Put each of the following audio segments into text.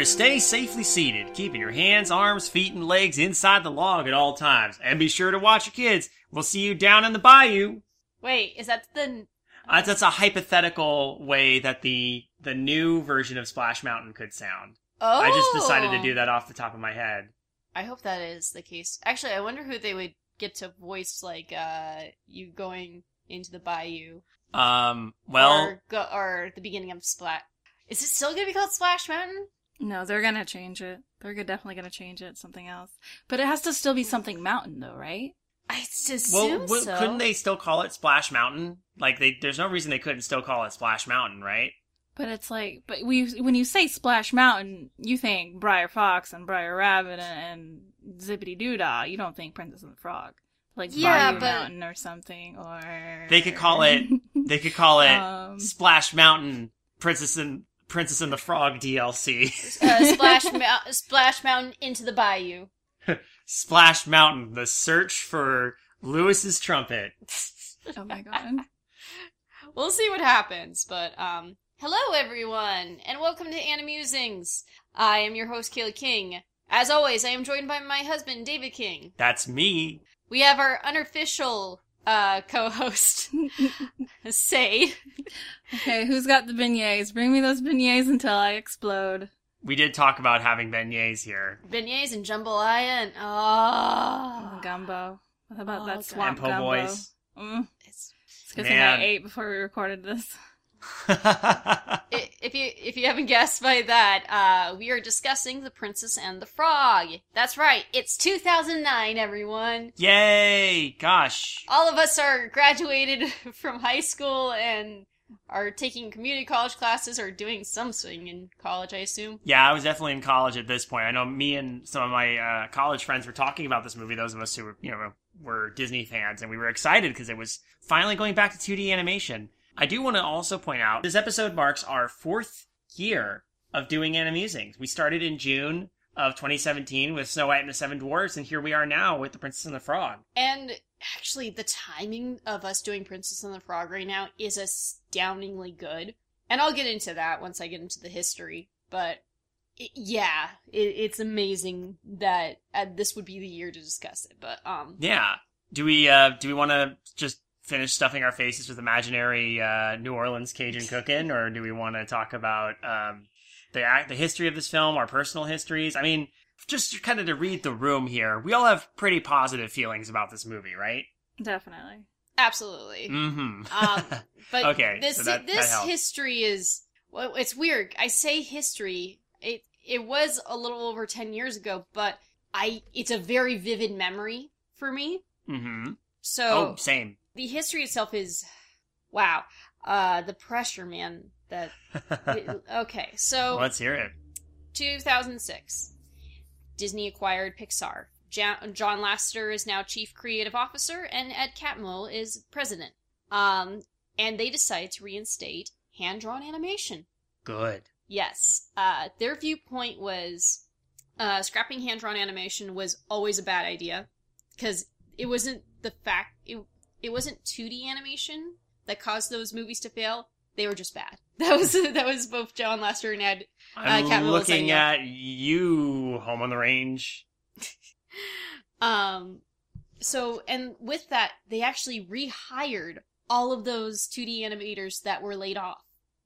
To stay safely seated, keeping your hands, arms, feet, and legs inside the log at all times. And be sure to watch your kids. We'll see you down in the bayou. Wait, is that the? Uh, that's a hypothetical way that the the new version of Splash Mountain could sound. Oh, I just decided to do that off the top of my head. I hope that is the case. Actually, I wonder who they would get to voice like uh you going into the bayou. Um, well, or, go, or the beginning of Splat. Is it still gonna be called Splash Mountain? No, they're gonna change it. They're definitely gonna change it something else. But it has to still be something mountain, though, right? I assume well, well, so. couldn't they still call it Splash Mountain? Like, they, there's no reason they couldn't still call it Splash Mountain, right? But it's like, but we when you say Splash Mountain, you think Brer Fox and Brer Rabbit and, and Zippity Doodah. You don't think Princess and the Frog, like Yeah, Bayou but- Mountain or something. Or They could call it. They could call it Um, Splash Mountain Princess and Princess and the Frog DLC. uh, Splash Mou- Splash Mountain into the bayou. Splash Mountain: The Search for Louis's Trumpet. oh my god. We'll see what happens, but um, hello everyone, and welcome to Animusings. I am your host Kayla King. As always, I am joined by my husband David King. That's me. We have our unofficial uh co-host Say. Okay, who's got the beignets? Bring me those beignets until I explode. We did talk about having beignets here. beignets and jambalaya and oh, Oh, gumbo. What about Oh, that swamp And po' gumbo? boys. Mm. it's, It's a good thing I ate before we recorded this. if you if you haven't guessed by that, uh, we are discussing the Princess and the Frog. That's right, it's 2009, everyone. Yay! Gosh. All of us are graduated from high school and are taking community college classes or doing something in college, I assume. Yeah, I was definitely in college at this point. I know me and some of my uh, college friends were talking about this movie. Those of us who were, you know, were Disney fans, and we were excited because it was finally going back to 2D animation. I do want to also point out this episode marks our fourth year of doing Animusings. We started in June of 2017 with Snow White and the Seven Dwarfs, and here we are now with The Princess and the Frog. And actually, the timing of us doing Princess and the Frog right now is astoundingly good. And I'll get into that once I get into the history. But it, yeah, it, it's amazing that uh, this would be the year to discuss it. But um, Yeah. Do we uh do we want to just finish stuffing our faces with imaginary uh New Orleans Cajun cooking or do we want to talk about um the act the history of this film, our personal histories? I mean, just kind of to read the room here. We all have pretty positive feelings about this movie, right? Definitely. absolutely. Mhm. Um, but Okay, this so that- that this helps. history is well, it's weird. I say history. It it was a little over ten years ago, but I it's a very vivid memory for me. mhm. So Oh, same. The history itself is wow. Uh, the pressure, man. That okay. So Let's hear it. 2006, Disney acquired Pixar. John Lasseter is now chief creative officer, and Ed Catmull is president. Um, and they decide to reinstate hand drawn animation. Good. Yes, uh, their viewpoint was uh, scrapping hand drawn animation was always a bad idea because it wasn't the fact it it wasn't 2D animation that caused those movies to fail. They were just bad. That was that was both John Lasseter and Ed I'm Catmull was looking at you, Home on the Range. Um, so, and with that, they actually rehired all of those 2D animators that were laid off.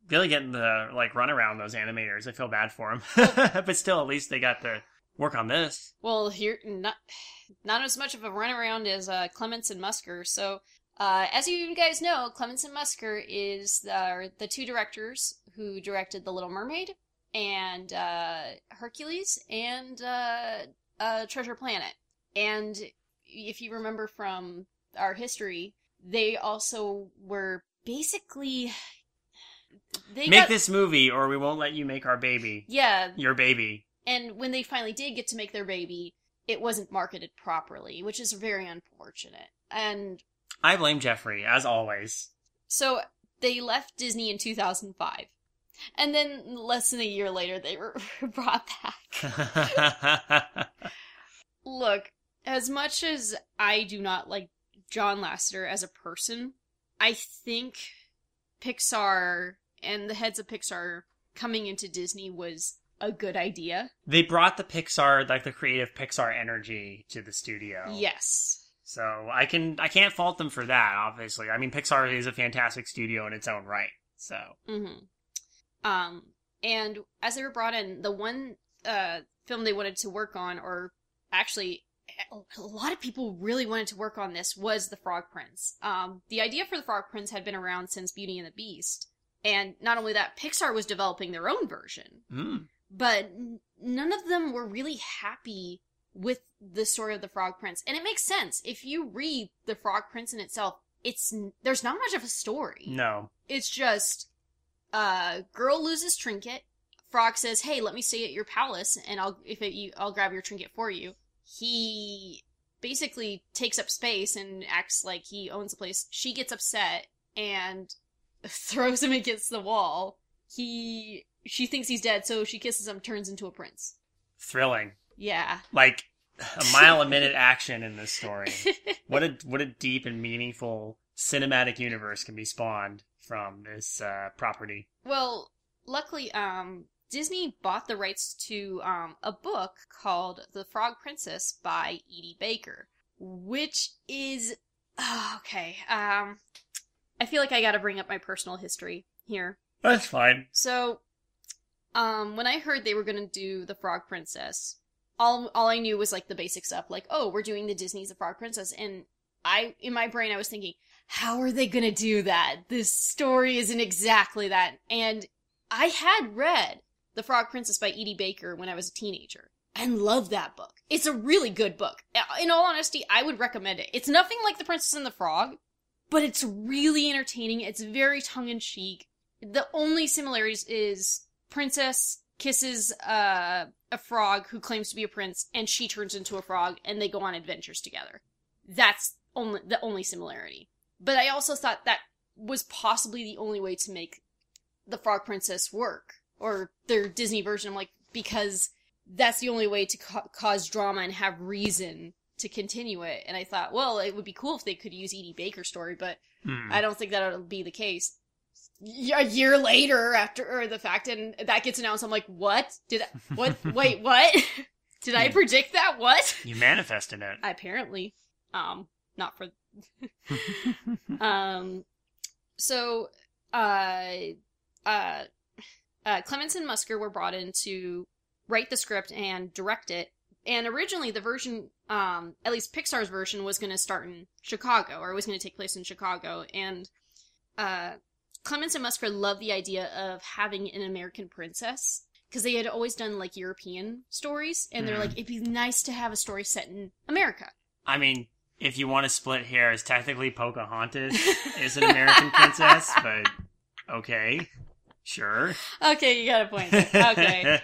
Really getting the like run around those animators. I feel bad for them, but still, at least they got to work on this. Well, here, not, not as much of a runaround as uh, Clements and Musker. So, uh, as you guys know, Clements and Musker is the, the two directors who directed The Little Mermaid and uh, Hercules and uh, uh, Treasure Planet. And if you remember from our history, they also were basically they make got, this movie, or we won't let you make our baby, yeah your baby. And when they finally did get to make their baby, it wasn't marketed properly, which is very unfortunate. And I blame Jeffrey, as always. so they left Disney in 2005. And then less than a year later, they were brought back. Look, as much as I do not like John Lasseter as a person, I think Pixar and the heads of Pixar coming into Disney was a good idea. They brought the Pixar, like the creative Pixar energy to the studio. Yes. So I can I can't fault them for that. Obviously, I mean Pixar is a fantastic studio in its own right. So hmm Um, and as they were brought in, the one uh, film they wanted to work on, or actually, a lot of people really wanted to work on this, was The Frog Prince. Um, the idea for The Frog Prince had been around since Beauty and the Beast. And not only that, Pixar was developing their own version. mm, But none of them were really happy with the story of The Frog Prince. And it makes sense. If you read The Frog Prince in itself, it's there's not much of a story. No, it's just uh girl loses trinket. Frog says hey let me stay at your palace and i'll if it, you i'll grab your trinket for you. He basically takes up space and acts like he owns the place. She gets upset and throws him against the wall. He she thinks he's dead so she kisses him turns into a prince thrilling. yeah Like a mile a minute action in this story. What a what a deep and meaningful cinematic universe can be spawned from this uh, property. Well, luckily, um, Disney bought the rights to um, a book called The Frog Princess by Edie Baker, which is oh, okay. Um, I feel like I got to bring up my personal history here. That's fine. So, um, when I heard they were gonna do The Frog Princess, all all I knew was like the basic stuff, like oh, we're doing the Disney's The Frog Princess, and I in my brain I was thinking, how are they gonna do that? This story isn't exactly that, and I had read The Frog Princess by Edie Baker when I was a teenager. And loved that book. It's a really good book. In all honesty, I would recommend it. It's nothing like The Princess and the Frog, but it's really entertaining. It's very tongue in cheek. The only similarities is princess kisses uh, a frog who claims to be a prince, and she turns into a frog, and they go on adventures together. That's only the only similarity. But I also thought that was possibly the only way to make the Frog Princess work, or their Disney version. I'm like because that's the only way to ca- cause drama and have reason to continue it. And I thought, well, it would be cool if they could use Edie Baker's story, but Hmm. I don't think that'll be the case. A year later, after or the fact, and that gets announced, I'm like, what? Did I, what? Wait, what? Did I predict that? What? You manifested it. Apparently, um, not for. um, so, uh, uh, uh, Clements and Musker were brought in to write the script and direct it. And originally, the version, um, at least Pixar's version, was going to start in Chicago, or was going to take place in Chicago. And uh, Clements and Musker loved the idea of having an American princess because they had always done like European stories, and they're Mhm. like, it'd be nice to have a story set in America. I mean, if you want to split hairs, technically Pocahontas is an American princess, but okay, sure. okay, you got a point. Okay.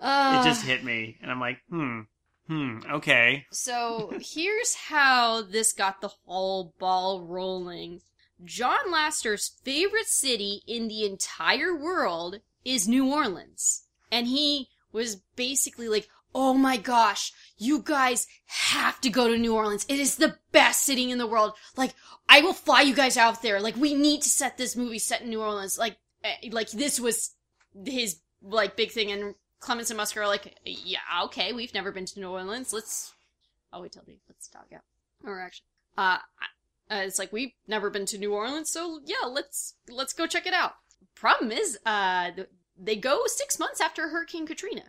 Uh, it just hit me, and I'm like, hmm, hmm, okay. So here's how this got the whole ball rolling. John Lasseter's favorite city in the entire world is New Orleans. And he was basically like, oh my gosh, you guys have to go to New Orleans. It is the best city in the world. Like, I will fly you guys out there. Like, we need to set this movie set in New Orleans. Like, eh, like this was his, like, big thing. And Clements and Musker are like, yeah, okay, we've never been to New Orleans. Let's, I'll wait till Dave lets dog out. Or actually, uh, uh, it's like we've never been to New Orleans, so yeah, let's let's go check it out. Problem is, uh, th- they go six months after Hurricane Katrina,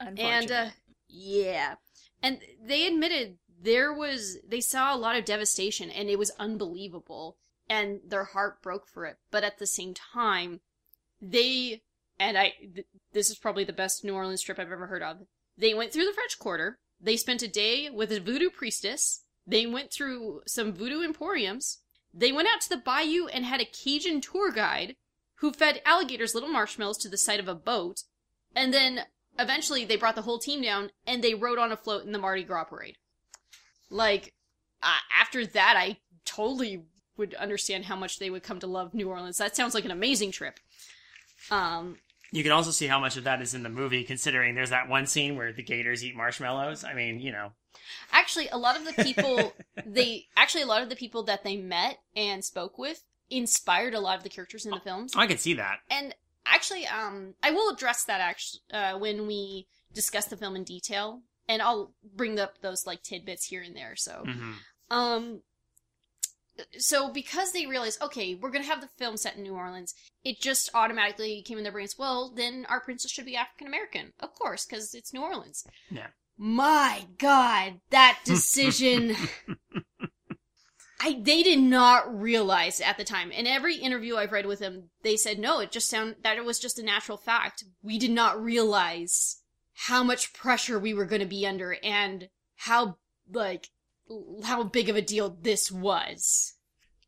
and uh, yeah, and they admitted there was they saw a lot of devastation, and it was unbelievable, and their heart broke for it. But at the same time, they and I th- this is probably the best New Orleans trip I've ever heard of. They went through the French Quarter. They spent a day with a voodoo priestess. They went through some voodoo emporiums. They went out to the bayou and had a Cajun tour guide who fed alligators little marshmallows to the side of a boat. And then eventually they brought the whole team down and they rode on a float in the Mardi Gras parade. Like, uh, after that, I totally would understand how much they would come to love New Orleans. That sounds like an amazing trip. Um, You can also see how much of that is in the movie, considering there's that one scene where the gators eat marshmallows. I mean, you know, actually, a lot of the people they actually a lot of the people that they met and spoke with inspired a lot of the characters in the films. I can see that. And actually, um, I will address that actually uh, when we discuss the film in detail, and I'll bring up those like tidbits here and there. So, hmm um, so because they realized, okay, we're gonna have the film set in New Orleans, it just automatically came in their brains. Well, then our princess should be African American, of course, because it's New Orleans. Yeah. My God, that decision. I they did not realize at the time. In every interview I've read with them, they said no, it just sound that it was just a natural fact. We did not realize how much pressure we were going to be under and how like how big of a deal this was.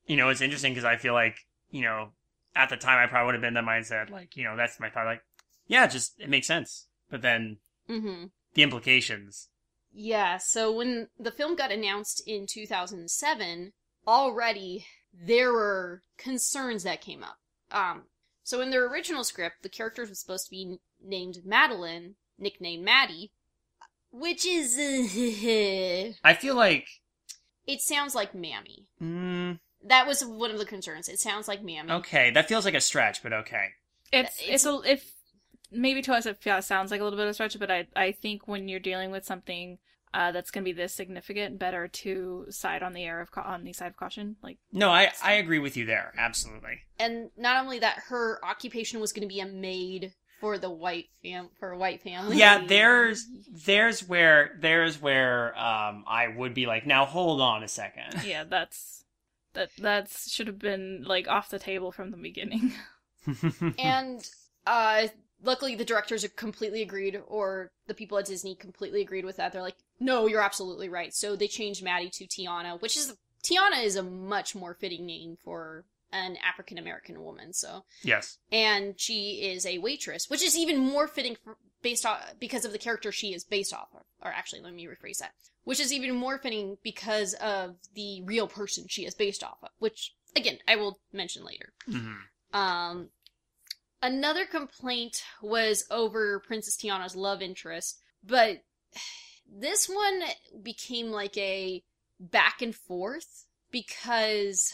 You know, it's interesting because I feel like you know at the time I probably would have been the mindset like you know that's my thought like yeah, just it makes sense. But then Mhm. The implications. Yeah, so when the film got announced in 2007, already there were concerns that came up. Um, so in their original script, the character was supposed to be named Madeline, nicknamed Maddie, which is I feel like it sounds like Mammy. mm, That was one of the concerns. It sounds like Mammy. okay, that feels like a stretch, but okay. It's It's- it's, a if maybe to us it yeah, sounds like a little bit of a stretch, but I I think when you're dealing with something uh, that's going to be this significant, better to side on the air of ca- on the side of caution. Like No, I I agree with you there. Absolutely. And not only that, her occupation was going to be a maid for the white fam for a white family. Yeah, there's there's where there's where um I would be like, now hold on a second. yeah, that's that that's should have been like off the table from the beginning. and uh luckily the directors are completely agreed or the people at disney completely agreed with that. They're like no you're absolutely right. So they changed maddie to tiana which is tiana is a much more fitting name for an african american woman so. Yes. and she is a waitress which is even more fitting for, based off because of the character she is based off of. Or actually let me rephrase that. Which is even more fitting because of the real person she is based off of which again i will mention later. Hmm um, another complaint was over Princess Tiana's love interest, but this one became like a back and forth because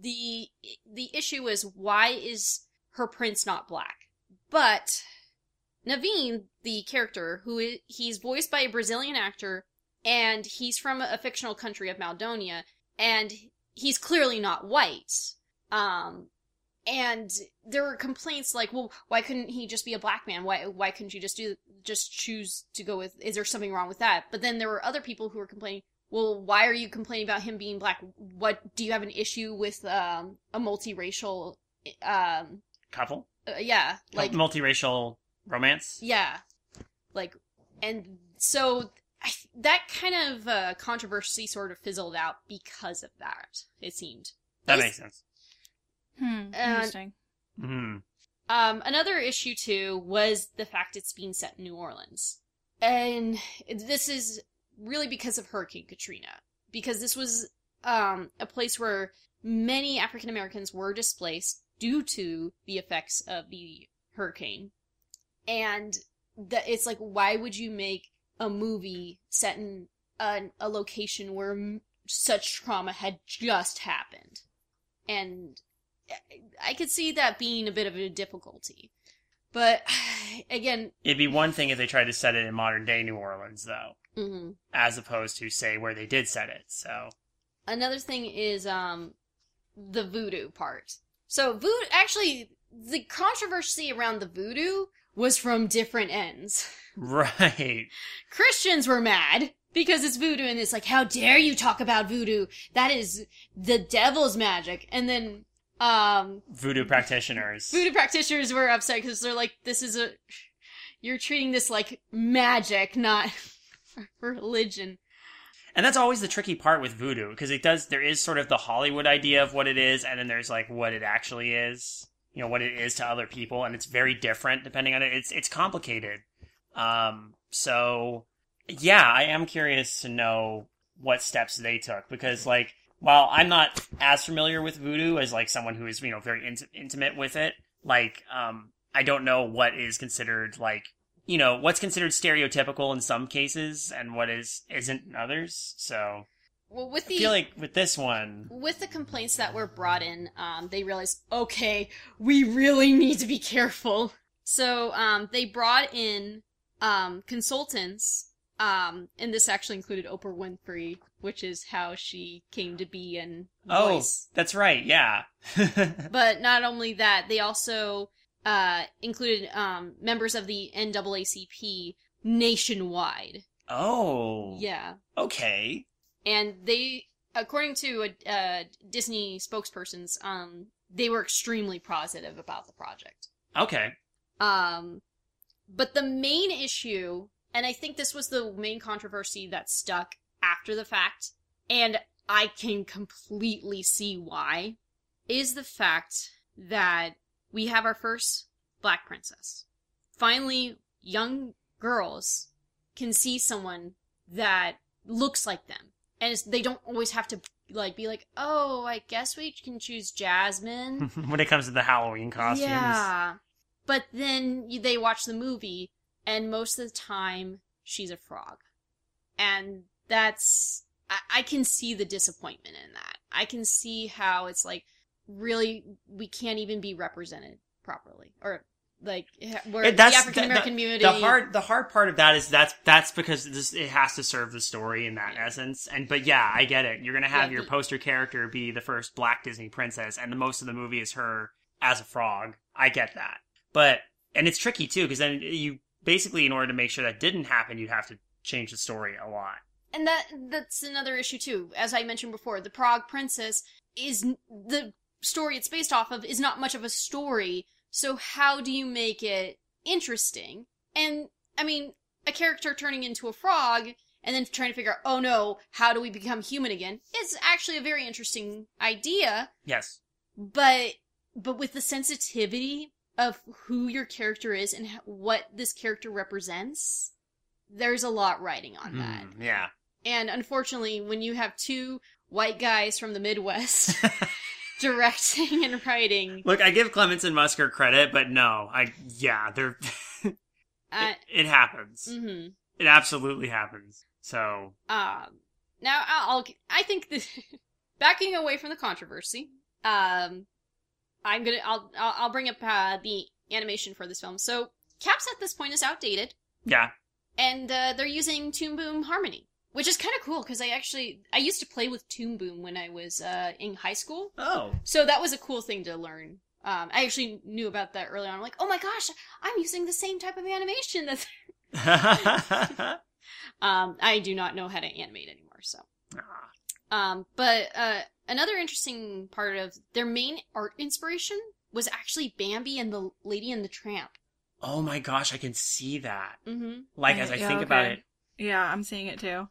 the the issue is why is her prince not black? But Naveen, the character, who is, he's voiced by a Brazilian actor, and he's from a fictional country of Maldonia, and he's clearly not white. Um, and there were complaints like, well, why couldn't he just be a black man? Why why couldn't you just do just choose to go with? Is there something wrong with that? But then there were other people who were complaining. Well, why are you complaining about him being black? What do you have an issue with um, a multiracial? Um, Couple? uh, yeah, like multiracial romance? yeah, like, and so I, that kind of uh, controversy sort of fizzled out because of that. It seemed. That makes sense. Hmm, And- interesting. hmm Um, another issue too was the fact it's being set in New Orleans, and this is really because of Hurricane Katrina. Because this was um, a place where many African Americans were displaced due to the effects of the hurricane, and that it's like, why would you make a movie set in a, a location where m- such trauma had just happened? And I could see that being a bit of a difficulty. But again, It'd be one thing if they tried to set it in modern day New Orleans, though, mhm. as opposed to say where they did set it. So another thing is um the voodoo part. So voodoo actually the controversy around the voodoo was from different ends. right, Christians were mad because it's voodoo and it's like how dare you talk about voodoo? That is the devil's magic. And then um voodoo practitioners. voodoo practitioners were upset because they're like, this is a, you're treating this like magic, not religion. And that's always the tricky part with voodoo because it does. There is sort of the Hollywood idea of what it is, and then there's like what it actually is. You know what it is to other people, and it's very different depending on it. It's it's complicated. Um. So yeah, I am curious to know what steps they took because like while I'm not as familiar with voodoo as like someone who is you know very int- intimate with it, like um I don't know what is considered like you know what's considered stereotypical in some cases and what is isn't in others. So well, with I the feel like with this one, with the complaints that were brought in, um, they realized, okay, we really need to be careful. So um, they brought in um, consultants, um, and this actually included Oprah Winfrey, which is how she came to be and oh, that's right, yeah. But not only that, they also uh, included um, members of the NAACP nationwide. oh, Yeah. Okay. and they according to a uh, disney spokespersons um they were extremely positive about the project Okay. um but the main issue and i think this was the main controversy that stuck after the fact. And i can completely see why is the fact that we have our first black princess. Finally young girls can see someone that looks like them. And it's, they don't always have to like be like oh i guess we can choose jasmine. When it comes to the Halloween costumes. yeah. But then they watch the movie and most of the time she's a frog and that's I, I can see the disappointment in that i can see how it's like really we can't even be represented properly or like where the african american community The hard, the hard part of that is that's that's because this, it has to serve the story in that essence. And but yeah, I get it. You're gonna have Yeah, your poster character be the first Black Disney princess, and the most of the movie is her as a frog. I get that, but and it's tricky too because then you basically, in order to make sure that didn't happen, you'd have to change the story a lot. and that that's another issue too as i mentioned before the frog princess is the story it's based off of is not much of a story so how do you make it interesting and i mean a character turning into a frog and then trying to figure out oh no how do we become human again is actually a very interesting idea Yes. but but with the sensitivity of who your character is and what this character represents there's a lot riding on that Mm, yeah. and unfortunately, when you have two white guys from the Midwest directing and writing, Look, I give Clements and Musker credit, but no, I yeah, they're uh, it, it happens. hmm It absolutely happens. So um, now I'll, I'll I think the backing away from the controversy, um, I'm gonna I'll I'll, I'll bring up uh, the animation for this film. So CAPS at this point is outdated, yeah, and uh, they're using Toon Boom Harmony, which is kind of cool because I actually I used to play with Toon Boom when I was uh, in high school. Oh. So that was a cool thing to learn. Um, I actually knew about that early on. I'm like, oh my gosh, I'm using the same type of animation. That um, I do not know how to animate anymore. So, Ah. um, but uh, another interesting part of their main art inspiration was actually Bambi and the Lady and the Tramp. oh my gosh, I can see that. Mm-hmm. Like as I Yeah, think about it. Yeah, I'm seeing it too.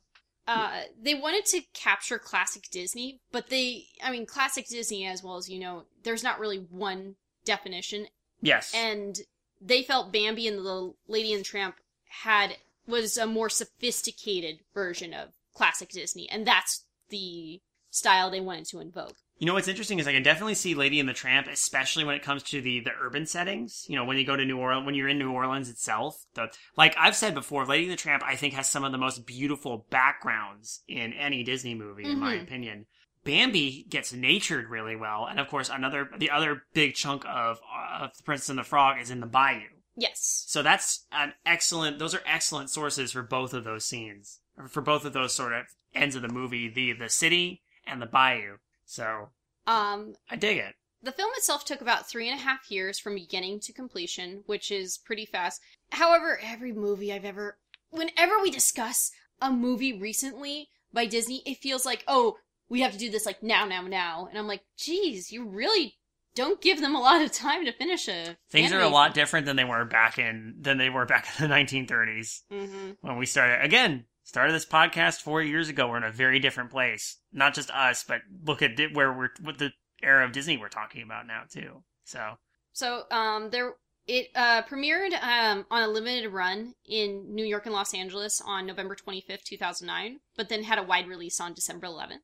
Uh, they wanted to capture classic Disney, but they, I mean, classic Disney, as well as you know, there's not really one definition. Yes. and they felt Bambi and the Lady and the Tramp had was a more sophisticated version of classic Disney, and that's the style they wanted to invoke. You know what's interesting is I can definitely see Lady and the Tramp, especially when it comes to the the urban settings. You know, when you go to New Orleans, when you're in New Orleans itself. The like I've said before, Lady and the Tramp I think has some of the most beautiful backgrounds in any Disney movie, in my Mhm. opinion. Bambi gets natured really well, and of course, another the other big chunk of uh, of the Princess and the Frog is in the bayou. Yes. So that's an excellent. Those are excellent sources for both of those scenes, or for both of those sort of ends of the movie, the the city and the bayou. So Um, I dig it. the film itself took about three and a half years from beginning to completion, which is pretty fast. However, every movie I've ever, whenever we discuss a movie recently by Disney, it feels like, oh, we have to do this like now, now, now. And I'm like, geez, you really don't give them a lot of time to finish a. Things are a lot different than they were back in than they were back in the 1930s Mm-hmm. when we started. Again, started this podcast four years ago. We're in a very different place. Not just us, but look at di- where we're what the era of Disney we're talking about now too. So So, um, there it uh, premiered um, on a limited run in New York and Los Angeles on November 25th, 2009, but then had a wide release on December 11th.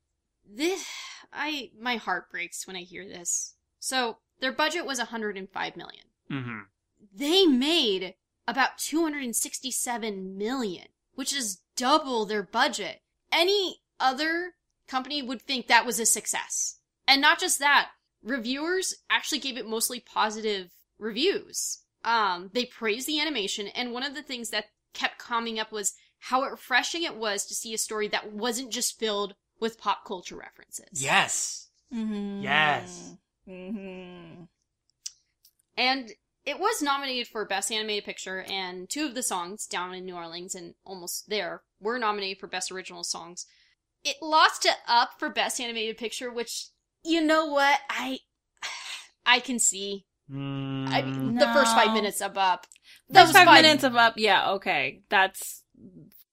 This, I my heart breaks when I hear this. So, their budget was 105 million. hmm They made about 267 million, which is double their budget. Any other company would think that was a success. And not just that, reviewers actually gave it mostly positive reviews. Um, they praised the animation, and one of the things that kept coming up was how refreshing it was to see a story that wasn't just filled with pop culture references. Yes. Mm-hmm. Yes. Mm-hmm. And it was nominated for Best Animated Picture, and two of the songs, Down in New Orleans and Almost There, were nominated for Best Original Songs. It lost it Up for Best Animated Picture, which, you know what, I, I can see. Mm, I mean, the first five minutes of Up. Those Those five five- minutes of up, yeah, okay, that's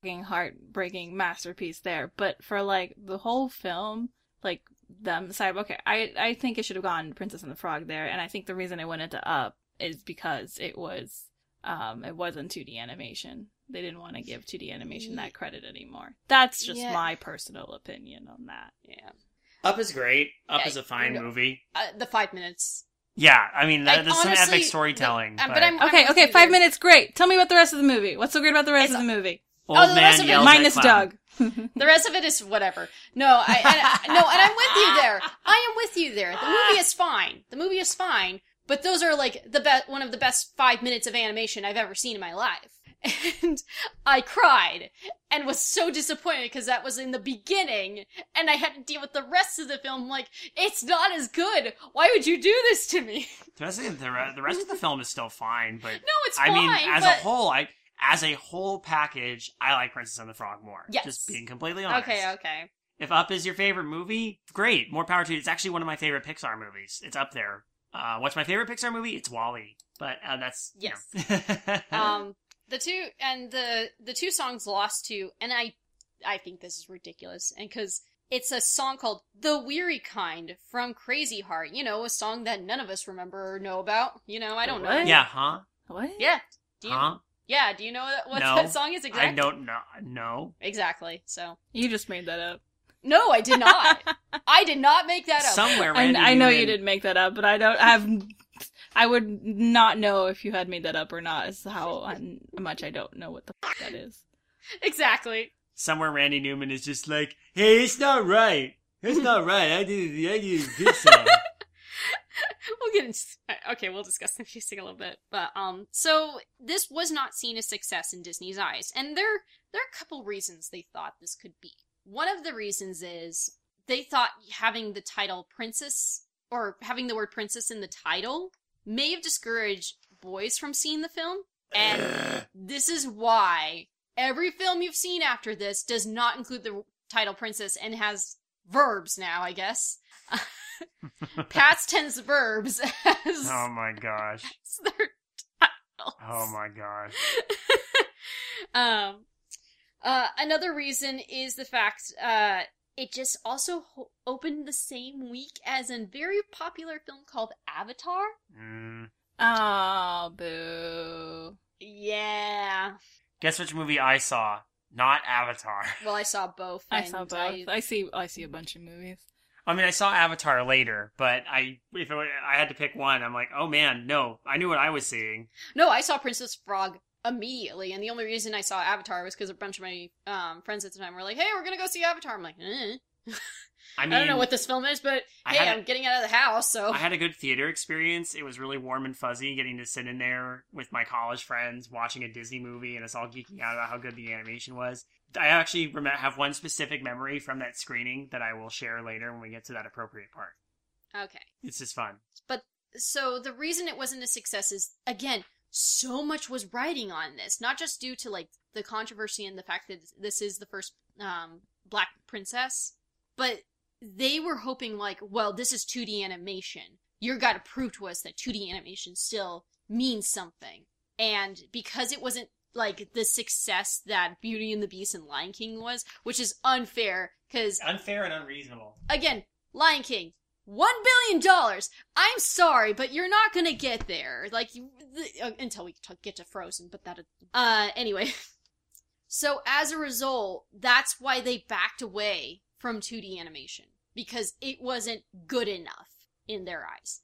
fucking heartbreaking masterpiece there. But for like the whole film, like them side, okay, I I think it should have gone Princess and the Frog there, and I think the reason it went into up is because it was um it wasn't 2D animation. They didn't want to give 2D animation that credit anymore. That's just Yeah. my personal opinion on that. Yeah. Up is great. Up Yeah, is a fine movie. Uh, the five minutes. Yeah, I mean, Like, that, there's some epic storytelling. the- but, but I'm- Okay, with okay, you five there. minutes, great. Tell me about the rest of the movie. What's so great about the rest It's- of the movie? old Oh, the man rest of it- yells at Minus. Doug. The rest of it is whatever. No, I, and, no, and I'm with you there. I am with you there. The movie is fine. The movie is fine, but those are like the best, one of the best five minutes of animation I've ever seen in my life. And I cried and was so disappointed because that was in the beginning and I had to deal with the rest of the film like, it's not as good. Why would you do this to me? The rest, of the, the rest of the film is still fine, but No, it's I fine. mean, as but... a whole, I as a whole package, I like Princess and the Frog more. Yes. Just being completely honest. Okay, okay. If Up is your favorite movie, great. More power to you. It's actually one of my favorite Pixar movies. It's up there. Uh, what's my favorite Pixar movie? It's WALL-E. But uh, that's you Yes. know. um the two and the the two songs lost to and i i think this is ridiculous and because it's a song called the weary kind from crazy heart you know a song that none of us remember or know about you know i don't know yeah, huh? What? yeah do you Huh? yeah do you know what No. that song is exactly I don't know. No. exactly so You just made that up. No i did not i did not make that up Somewhere, I, Randy I know you Newman- didn't make that up, but I don't I have. I would not know if you had made that up or not. Is how much I don't know what the fuck that is. exactly Somewhere, Randy Newman is just like, "Hey, it's not right. It's not right. I did. I did this song." we'll get into okay we'll discuss the music a little bit but um so this was not seen as success in disney's eyes and there there are a couple reasons they thought this could be one of the reasons is they thought having the title princess or having the word princess in the title may have discouraged boys from seeing the film and this is why every film you've seen after this does not include the title princess and has verbs now i guess past tense verbs as, oh my gosh. as their titles. Oh my gosh. um, uh, another reason is the fact uh, it just also ho- opened the same week as a very popular film called Avatar. Mm. Oh, boo. Yeah. Guess which movie I saw? Not Avatar. Well, I saw both. I saw both. I- I see. I see a bunch of movies. I mean, I saw Avatar later, but I if it, I had to pick one, I'm like, oh man, no, I knew what I was seeing. No, I saw Princess Frog immediately, and the only reason I saw Avatar was because a bunch of my um, friends at the time were like, "Hey, we're gonna go see Avatar." I'm like, eh. I mean, I don't know what this film is, but I hey, I'm getting out of the house, so I had a good theater experience. It was really warm and fuzzy getting to sit in there with my college friends watching a Disney movie and us all geeking out about how good the animation was. I actually have one specific memory from that screening that I will share later when we get to that appropriate part. okay. It's just fun. But so the reason it wasn't a success is again so much was riding on this not just due to like the controversy and the fact that this is the first um black princess but they were hoping like well this is 2d animation you're got to prove to us that 2d animation still means something and because it wasn't like the success that beauty and the beast and lion king was which is unfair because Unfair and unreasonable. again, Lion King, one billion dollars. I'm sorry, but you're not gonna get there. Like you, the, uh, until we t- get to Frozen. But that, uh, anyway. So as a result, that's why they backed away from 2D animation because it wasn't good enough in their eyes.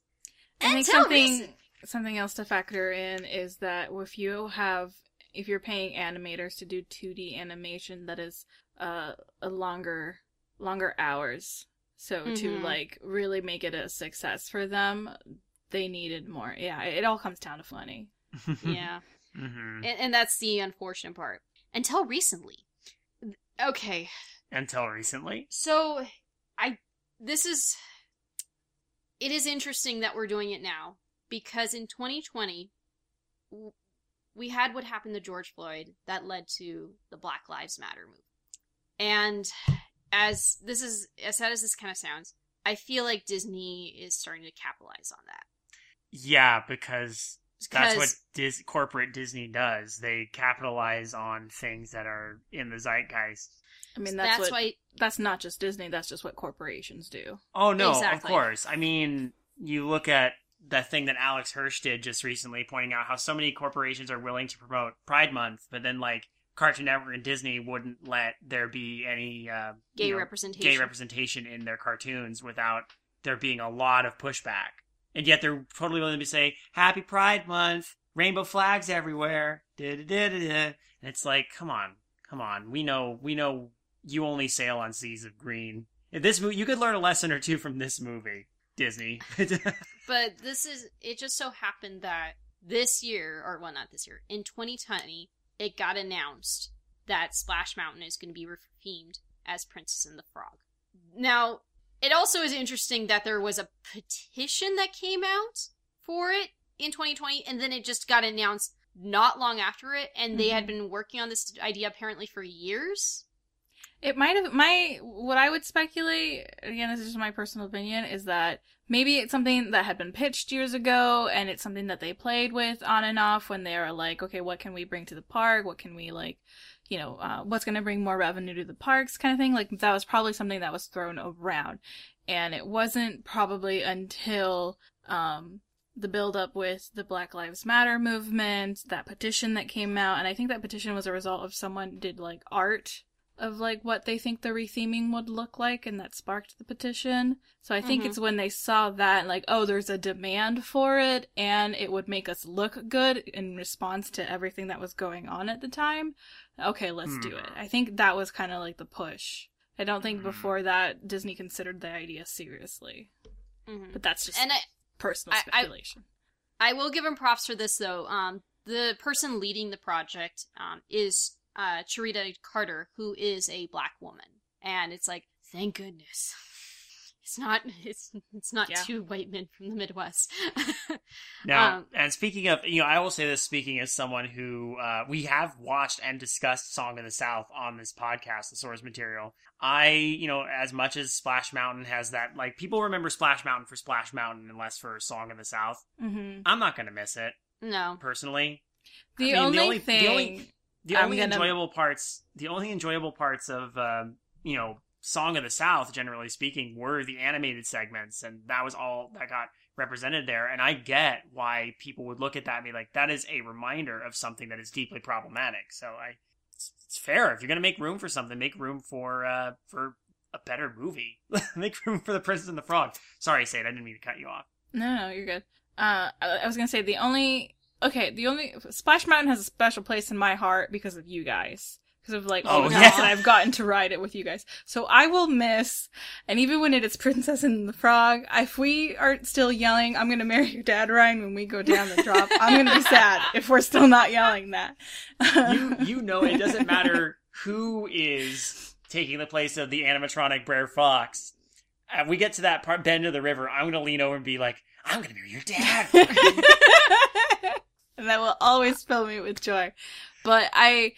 I think something recent- something else to factor in is that if you have if you're paying animators to do 2D animation that is uh, a longer longer hours. So to Mhm. like really make it a success for them, they needed more. Yeah, it all comes down to money. yeah. hmm And, and that's the unfortunate part. Until recently. Okay, Until recently. so I this is it is interesting that we're doing it now because in 2020 we had what happened to George Floyd that led to the Black Lives Matter movement. And as this is as sad as this kind of sounds, I feel like Disney is starting to capitalize on that. Yeah, because that's what Dis- corporate Disney does. They capitalize on things that are in the zeitgeist. I mean, that's, that's what why that's not just Disney. That's just what corporations do. Oh no, of course. I mean, you look at that thing that Alex Hirsch did just recently, pointing out how so many corporations are willing to promote Pride Month, but then like Cartoon Network and Disney wouldn't let there be any uh, gay you know, representation. gay representation in their cartoons without there being a lot of pushback. And yet they're totally willing to say, Happy Pride Month, rainbow flags everywhere. And it's like, come on, come on. We know we know you only sail on seas of green. If this movie you could learn a lesson or two from this movie, Disney. But this is it just so happened that this year or well not this year, in 2020, it got announced that Splash Mountain is going to be rethemed as Princess and the Frog. Now, it also is interesting that there was a petition that came out for it in 2020 and then it just got announced not long after it and they had mm-hmm. been working on this idea apparently for years. It might have my what I would speculate again. This is just my personal opinion. Is that maybe it's something that had been pitched years ago, and it's something that they played with on and off when they were like, okay, what can we bring to the park? What can we like, you know, uh, what's going to bring more revenue to the parks, kind of thing. Like that was probably something that was thrown around, and it wasn't probably until um the build up with the Black Lives Matter movement, that petition that came out, and I think that petition was a result of someone did like art of like what they think the retheming would look like and that sparked the petition. So I think Mhm. it's when they saw that like oh there's a demand for it and it would make us look good in response to everything that was going on at the time. Okay, let's do it. Hmm. I think that was kind of like the push. I don't think Hmm. before that Disney considered the idea seriously. Mhm. But that's just And I, personal I- I- speculation. I will give him props for this though. Um, the person leading the project um, is uh, Charita Carter, who is a black woman, and it's like, thank goodness, it's not it's it's not Yeah. two white men from the Midwest. Now, Um, and speaking of, you know, I will say this speaking as someone who uh, we have watched and discussed Song of the South on this podcast, the source material. I, you know, as much as Splash Mountain has that, like, people remember Splash Mountain for Splash Mountain and less for Song of the South. hmm I'm not going to miss it, no, personally. The, I mean, the only only- the thing only- The I'm only gonna- enjoyable parts, the only enjoyable parts of, um, you know, Song of the South, generally speaking, were the animated segments, and that was all that got represented there. And I get why people would look at that and be like, that is a reminder of something that is deeply problematic. So I, it's, it's fair if you're gonna make room for something, make room for uh for a better movie. make room for the Princess and the Frog. Sorry, Sade, I didn't mean to cut you off. No, no, you're good. Uh, I I was gonna say the only okay, the only Splash Mountain has a special place in my heart because of you guys, because of like Oh, times that I've gotten to ride it with you guys. So I will miss, and even when it is Princess and the Frog, if we aren't still yelling, "I'm gonna marry your dad, Ryan," when we go down the drop, I'm gonna be sad if we're still not yelling that. you you know it doesn't matter who is taking the place of the animatronic Brer Fox. Uh, we get to that part bend of the river. I'm gonna lean over and be like, "I'm gonna marry your dad." and that will always fill me with joy. But I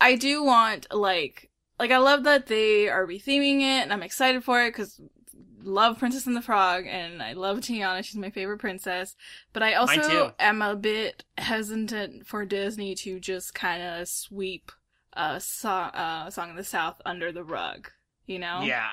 I do want like like I love that they are retheming it and I'm excited for it cuz love Princess and the Frog and I love Tiana, she's my favorite princess. But I also am a bit hesitant for Disney to just kind of sweep uh, so- uh Song of the South under the rug, you know? yeah.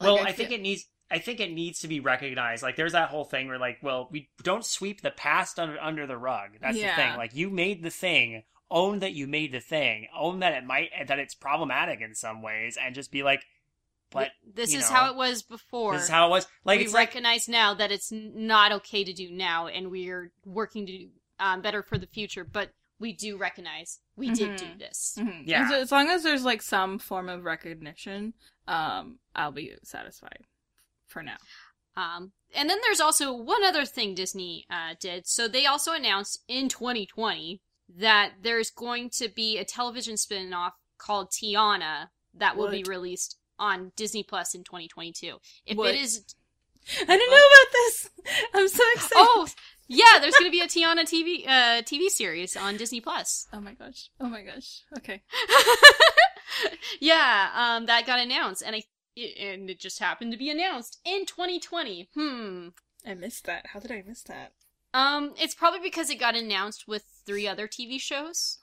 Like, Well, I I think feel- it needs. I think it needs to be recognized. Like, there's that whole thing where, like, well, we don't sweep the past under under the rug. That's Yeah. the thing. Like, you made the thing. Own that you made the thing. Own that it might that it's problematic in some ways, and just be like, but this you is know, how it was before. this is how it was. Like, we it's like recognize now that it's not okay to do now, and we're working to do um, better for the future. But we do recognize we did do Mhm. this. Mhm. Yeah. As, as long as there's like some form of recognition, um, I'll be satisfied for now. Um, and then there's also one other thing Disney uh, did. So they also announced in 2020 that there's going to be a television spin-off called Tiana that will be released on Disney Plus in 2022. If What? it is I didn't know about this. I'm so excited. Oh, yeah, there's going to be a Tiana TV uh, TV series on Disney Plus. Oh my gosh. Oh my gosh. Okay. yeah, um, that got announced, and I and it just happened to be announced in 2020. Hmm. I missed that. How did I miss that? Um, it's probably because it got announced with three other TV shows.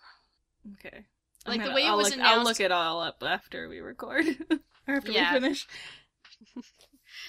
Okay. Like, the gonna- way it I'll was look, I'll announced- look it all up after we record. or after Yeah. we finish.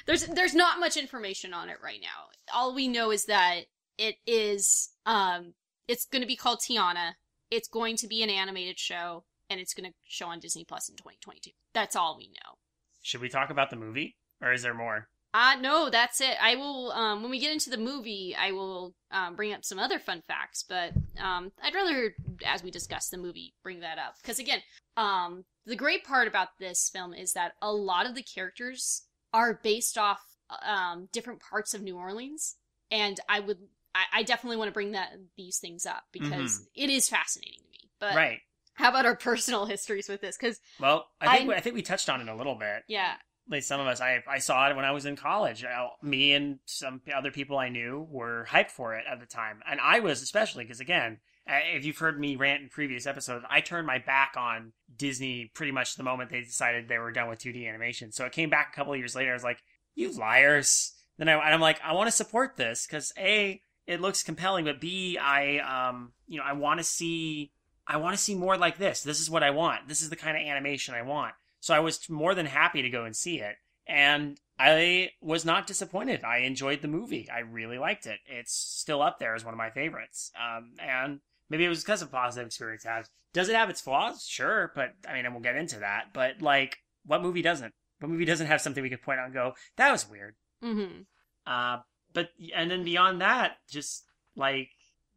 There's there's not much information on it right now. All we know is that it is um it's going to be called Tiana. It's going to be an animated show and it's going to show on Disney Plus in 2022. That's all we know. Should we talk about the movie, or is there more? Uh no, that's it. I will um when we get into the movie, I will um bring up some other fun facts, but um I'd rather as we discuss the movie bring that up cuz again, um the great part about this film is that a lot of the characters are based off um different parts of New Orleans and I would I, I definitely want to bring that these things up because it is fascinating to me. But right. How about our personal histories with this cuz Well, I think I- I think we touched on it a little bit. yeah, least some of us. I I saw it when I was in college. I, me and some other people I knew were hyped for it at the time, and I was especially because again, if you've heard me rant in previous episodes, I turned my back on Disney pretty much the moment they decided they were done with 2D animation. So it came back a couple of years later. I was like, "You liars!" Then I, and I'm like, I want to support this because a it looks compelling, but b I um you know I want to see I want to see more like this. This is what I want. This is the kind of animation I want. So I was more than happy to go and see it. And I was not disappointed. I enjoyed the movie. I really liked it. It's still up there as one of my favorites. Um, and maybe it was because of positive experience has. Does it have its flaws? Sure, but I mean, and we'll get into that. But like, what movie doesn't? What movie doesn't have something we could point out and go, that was weird? mhm. Uh, but and then beyond that, just like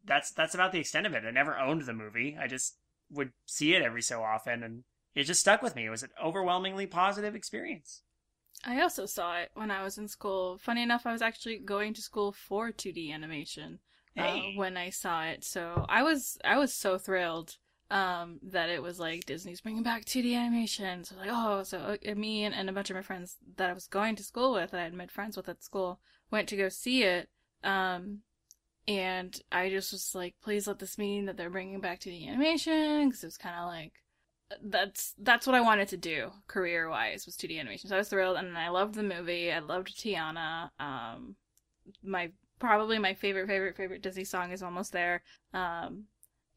that's that's about the extent of it. I never owned the movie. I just would see it every so often, and it just stuck with me. It was an overwhelmingly positive experience. I also saw it when I was in school. Funny enough, I was actually going to school for 2D animation uh, when I saw it. So I was I was so thrilled um, that it was like Disney's bringing back 2D animation. So like, oh, so uh, me and, and a bunch of my friends that I was going to school with, that I had made friends with at school, went to go see it. Um, and I just was like, please let this mean that they're bringing back 2D animation because it was kind of like that's that's what I wanted to do career wise was 2D animation. So I was thrilled, and I loved the movie. I loved Tiana. Um, my probably my favorite favorite favorite Disney song is almost there. Um,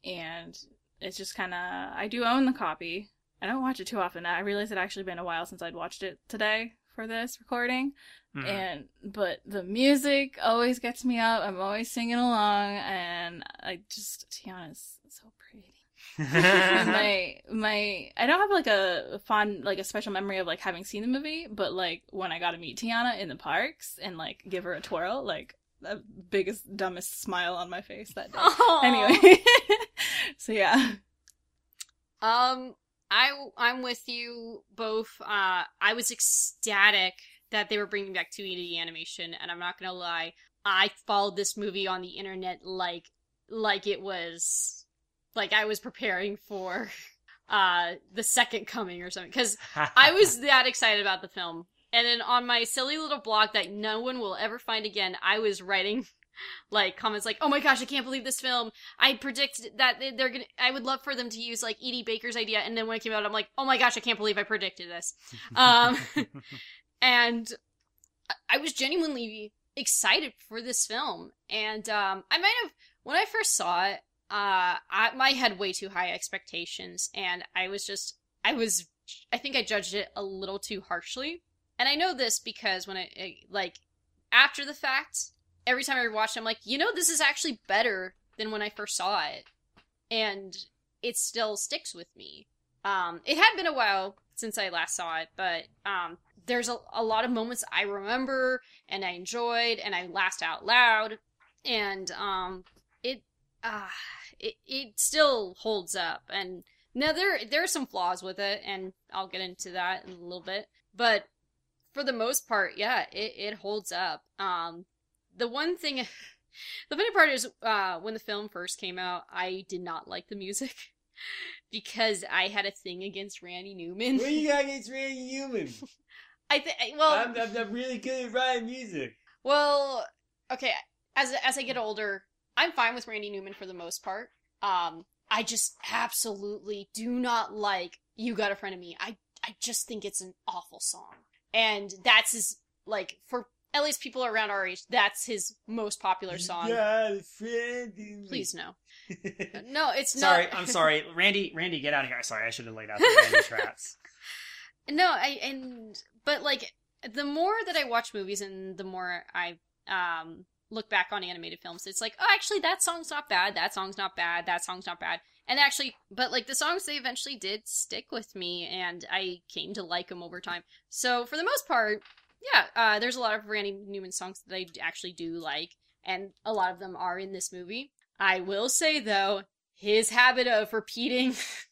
and it's just kind of I do own the copy. I don't watch it too often. I realized it actually been a while since I'd watched it today for this recording. Mhm. And but the music always gets me up. I'm always singing along, and I just Tiana's so pretty. My my I don't have like a fond like a special memory of like having seen the movie, but like when I got to meet Tiana in the parks and like give her a twirl, like the biggest dumbest smile on my face that day. Aw. Anyway, so yeah, Um, I I'm with you both. Uh, I was ecstatic that they were bringing back 2D animation, and I'm not gonna lie, I followed this movie on the internet like like it was like I was preparing for uh the second coming or something because I was that excited about the film. And then on my silly little blog that no one will ever find again, I was writing like comments like, "Oh my gosh, I can't believe this film. I predicted that they- they're gonna. I would love for them to use like Edie Baker's idea." And then when it came out, I'm like, "Oh my gosh, I can't believe I predicted this." Um, and I was genuinely excited for this film. And um, I might have when I first saw it, uh, I my had way too high expectations, and I was just I was I think I judged it a little too harshly. And I know this because when I, I like after the fact, every time I watched it, I'm like, you know, this is actually better than when I first saw it, and it still sticks with me. Um, it had been a while since I last saw it, but um, there's a, a lot of moments I remember and I enjoyed and I laughed out loud, and um, it ah, it it still holds up. And now there there are some flaws with it, and I'll get into that in a little bit. But for the most part, yeah, it it holds up. Um, the one thing, the funny part is, uh, when the film first came out, I did not like the music. Because I had a thing against Randy Newman. What you got against Randy Newman? I think well, I'm, I'm, really good at writing music. Well, okay. As as I get older, I'm fine with Randy Newman for the most part. Um, I just absolutely do not like "You Got a Friend of Me." I I just think it's an awful song, and that's his like for at least people around our age. That's his most popular song. got a friend in me. Please no, no, it's not. Sorry. I'm sorry, Randy. Randy, get out of here. Sorry, I should have laid out the Randy traps. No, I and but like the more that I watch movies and the more I um look back on animated films, it's like, oh, actually that song's not bad. That song's not bad. That song's not bad. And actually, but like the songs they eventually did stick with me, and I came to like them over time. So for the most part, yeah, uh, there's a lot of Randy Newman songs that I actually do like, and a lot of them are in this movie. I will say though, his habit of repeating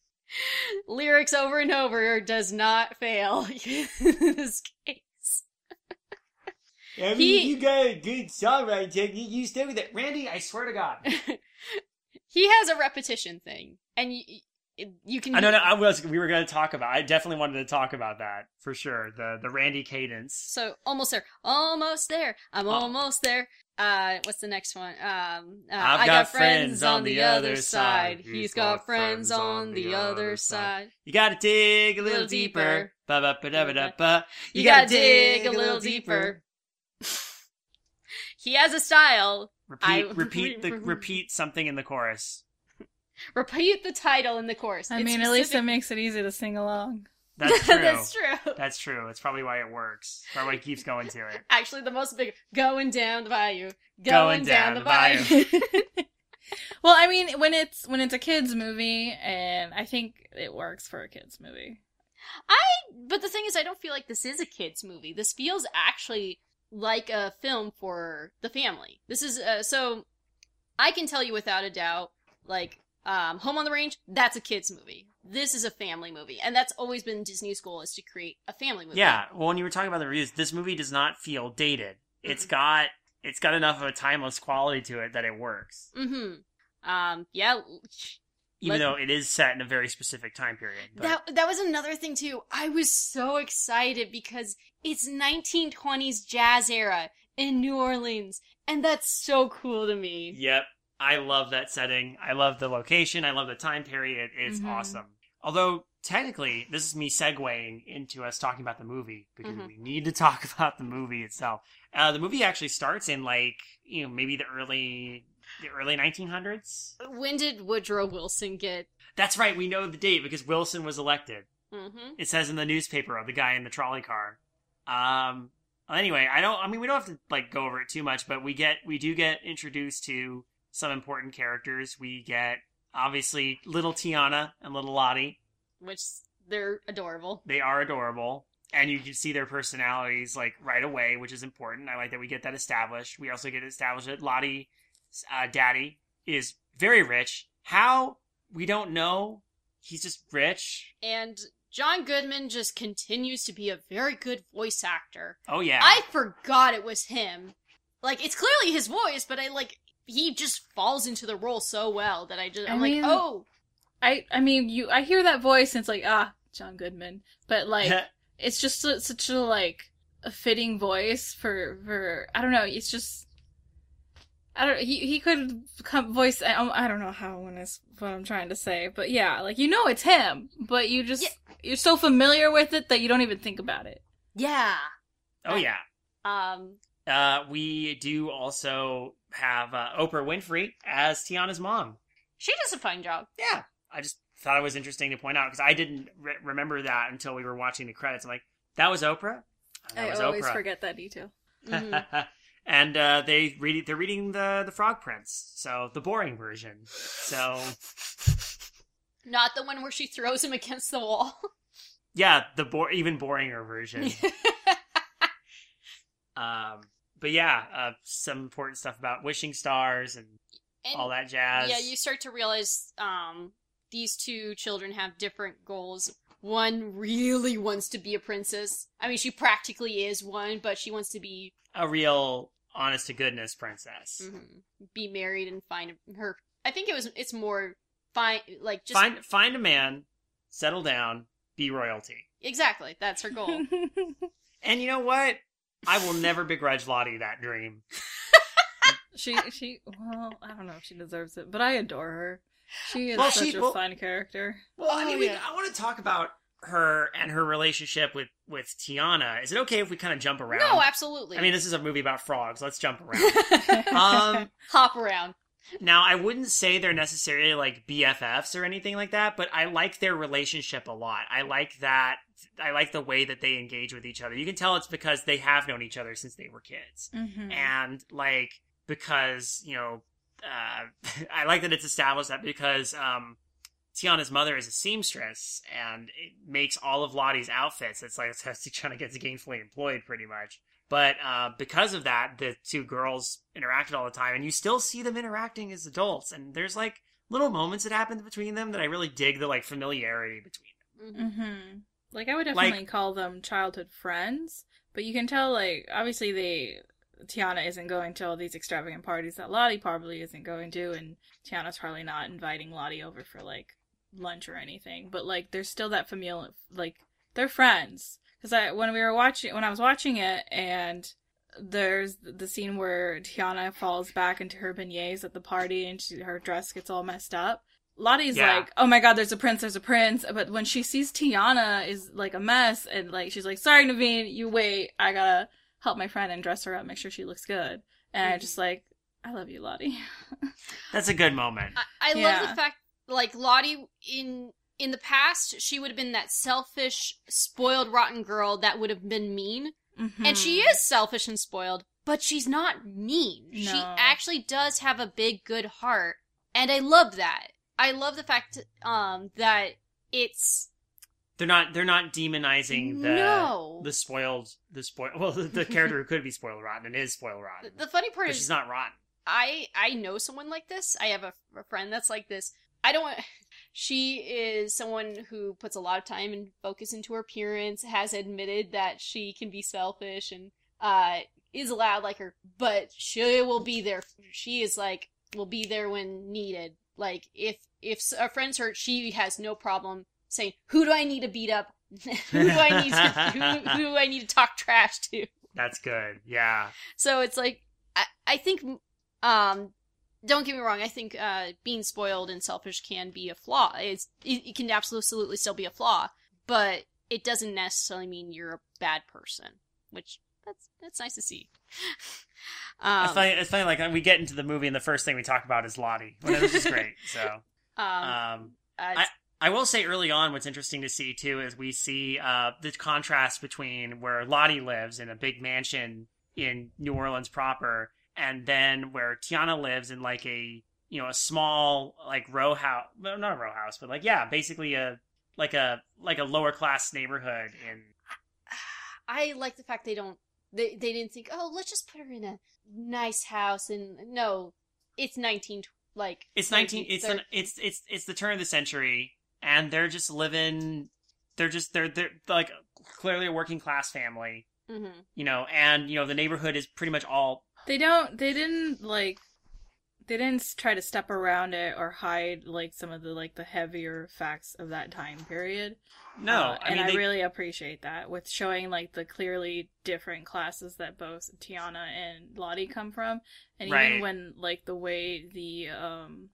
lyrics over and over does not fail in this case. I mean, He- you got a good songwriting technique. You stay with it, Randy. I swear to God. he has a repetition thing, and you, you can. I know. No, I was. We were going to talk about. I definitely wanted to talk about that for sure. The the Randy cadence. So almost there, almost there. I'm Oh. almost there. Uh, what's the next one? Um, uh, I've I got got friends on the other side. He's He's got friends on the other side. You got to dig a little, Little deeper. deeper. Ba ba ba da ba da ba. You gotta dig a little deeper. He has a style. Repeat. I- repeat the repeat something in the chorus. Repeat the title in the chorus. I It's mean, at least it makes it easy to sing along. That's true. That's true. That's true. It's probably why it works. Probably why he keeps going to it. Actually, the most big going down the bayou, going, Going down, down the the bayou. bayou. well, I mean, when it's when it's a kids movie, and I think it works for a kids movie. I but the thing is, I don't feel like this is a kids movie. This feels actually like a film for the family. This is uh, so. I can tell you without a doubt, like um, Home on the Range, that's a kids movie. This is a family movie, and that's always been Disney's goal is to create a family movie. Yeah. Well, when you were talking about the reviews, this movie does not feel dated. It's got it's got enough of a timeless quality to it that it works, Mm-hmm. Um. Yeah. even Let- though it is set in a very specific time period. But That that was another thing too. I was so excited because it's 1920s jazz era in New Orleans, and that's so cool to me. Yep. I love that setting. I love the location. I love the time period. It's Mm-hmm. Mhm. awesome. Although technically, this is me segueing into us talking about the movie because Mhm. we need to talk about the movie itself. Uh, the movie actually starts in like you know maybe the early the early 1900s. When did Woodrow Wilson get? That's right. We know the date because Wilson was elected. Mm-hmm. It says in the newspaper of the guy in the trolley car. Um. Anyway, I don't. I mean, we don't have to like go over it too much, but we get we do get introduced to some important characters. We get obviously little Tiana and little Lottie. Which they're adorable. They are adorable, and you can see their personalities like right away, which is important. I like that we get that established. We also get established that Lottie's uh, daddy is very rich. How we don't know. He's just rich. And John Goodman just continues to be a very good voice actor. Oh yeah. I forgot it was him. Like it's clearly his voice, but I like he just falls into the role so well that I just I'm I mean- like, oh, I I mean, you I hear that voice and it's like ah John Goodman, but like it's just su- such a like a fitting voice for for I don't know. It's just I don't. He he could come voice. I, I don't know how when is what I'm trying to say, but yeah, like you know it's him, but you just Yeah. you're so familiar with it that you don't even think about it. yeah. oh yeah. Um, Uh, we do also have uh, Oprah Winfrey as Tiana's mom. she does a fine job. Yeah, I just thought it was interesting to point out because I didn't re- remember that until we were watching the credits. I'm like, that was Oprah. And that was Oprah. forget that detail. Mhm. and uh, they read they're reading the the Frog Prince, so the boring version. So Not the one where she throws him against the wall. yeah, the bo- even boringer version. um, but yeah, uh, some important stuff about wishing stars and And- all that jazz. Yeah, you start to realize um, these two children have different goals. One really wants to be a princess. I mean, she practically is one, but she wants to be a real honest to goodness princess. mhm, be married and find her. I think it was. It's more find like just Find find a man, settle down, be royalty. exactly. That's her goal. And you know what? I will never begrudge Lottie that dream. she she well, I don't know if she deserves it, but I adore her. She is Well, such she- a well- fun character. Well, I Oh, mean, we. I want to talk about her and her relationship with with Tiana. Is it okay if we kind of jump around? no, absolutely. I mean, this is a movie about frogs. Let's jump around. um, hop around. now, I wouldn't say they're necessarily like BFFs or anything like that, but I like their relationship a lot. I like that. I like the way that they engage with each other. You can tell it's because they have known each other since they were kids. Mhm. and like because you know uh, i like that it's established that because um tiana's mother is a seamstress and it makes all of lottie's outfits it's like it's trying to get gainfully employed pretty much but uh, because of that the two girls interacted all the time and you still see them interacting as adults and there's like little moments that happen between them that i really dig the like familiarity between them Mhm. Like I would definitely call them childhood friends, but you can tell like obviously they Tiana isn't going to all these extravagant parties that Lottie probably isn't going to, and Tiana's probably not inviting Lottie over for like lunch or anything. But like there's still that familial like they're friends because I when we were watching when I was watching it and there's the scene where Tiana falls back into her beignets at the party and she, her dress gets all messed up. Lottie's Yeah. like, "Oh my god, there's a prince, there's a prince." But when she sees Tiana is like a mess and like she's like, "Sorry, Naveen, you wait. I gotta help my friend and dress her up, make sure she looks good." And I Mhm. just like, I love you, Lottie. that's a good moment I, I Yeah. love the fact, like Lottie in in the past, she would have been that selfish, spoiled, rotten girl that would have been mean, and she Mhm. is selfish and spoiled, but she's not mean. She actually does have a big, good heart, and I love that. I love the fact um that it's they're not they're not demonizing the no. the spoiled the spoiled well the, the character who could be spoiled rotten and is spoiled rotten the, the funny part is she's not rotten I I know someone like this. I have a, a friend that's like this. I don't want. She is someone who puts a lot of time and focus into her appearance. Has admitted that she can be selfish and uh is loud like her, but she will be there. She is like will be there when needed. Like if if a friend's hurt, she has no problem saying, "Who do I need to beat up? who do I need to who, who do I need to talk trash to?" that's good yeah So it's like I, I think um don't get me wrong, I think uh being spoiled and selfish can be a flaw. It's it, it can absolutely still be a flaw, but it doesn't necessarily mean you're a bad person, which that's that's nice to see. um, it's funny it's funny like we get into the movie and the first thing we talk about is lottie which is great so um, um uh, I will say early on, what's interesting to see too is we see uh, the contrast between where Lottie lives in a big mansion in New Orleans proper, and then where Tiana lives in like a you know a small like row house, well, not a row house, but like yeah, basically a like a like a lower class neighborhood in I like the fact they don't they they didn't think, "Oh, let's just put her in a nice house." And no, it's 19 like it's nineteen it's an it's it's it's the turn of the century, and they're just living. They're just they're they're like clearly a working class family, Mhm. you know, and you know the neighborhood is pretty much all They don't. They didn't like. They didn't try to step around it or hide like some of the like the heavier facts of that time period. No. Uh, I and mean, I they, really appreciate that with showing like the clearly different classes that both Tiana and Lottie come from, and Right. even when like the way the um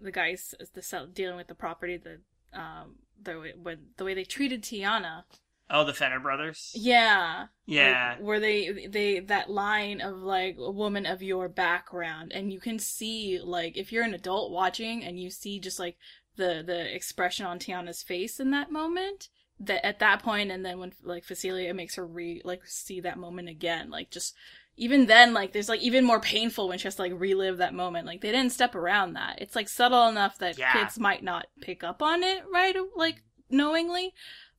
the guys the sell, dealing with the property the um the way when the way they treated Tiana Oh, the Fenner brothers. yeah Yeah. like, where they they that line of like a woman of your background and you can see like if you're an adult watching and you see just like the the expression on Tiana's face in that moment that at that point and then when like Facilier makes her re like see that moment again like just even then like there's like even more painful when she has to like relive that moment. Like they didn't step around that. It's like subtle enough that Yeah. kids might not pick up on it right like knowingly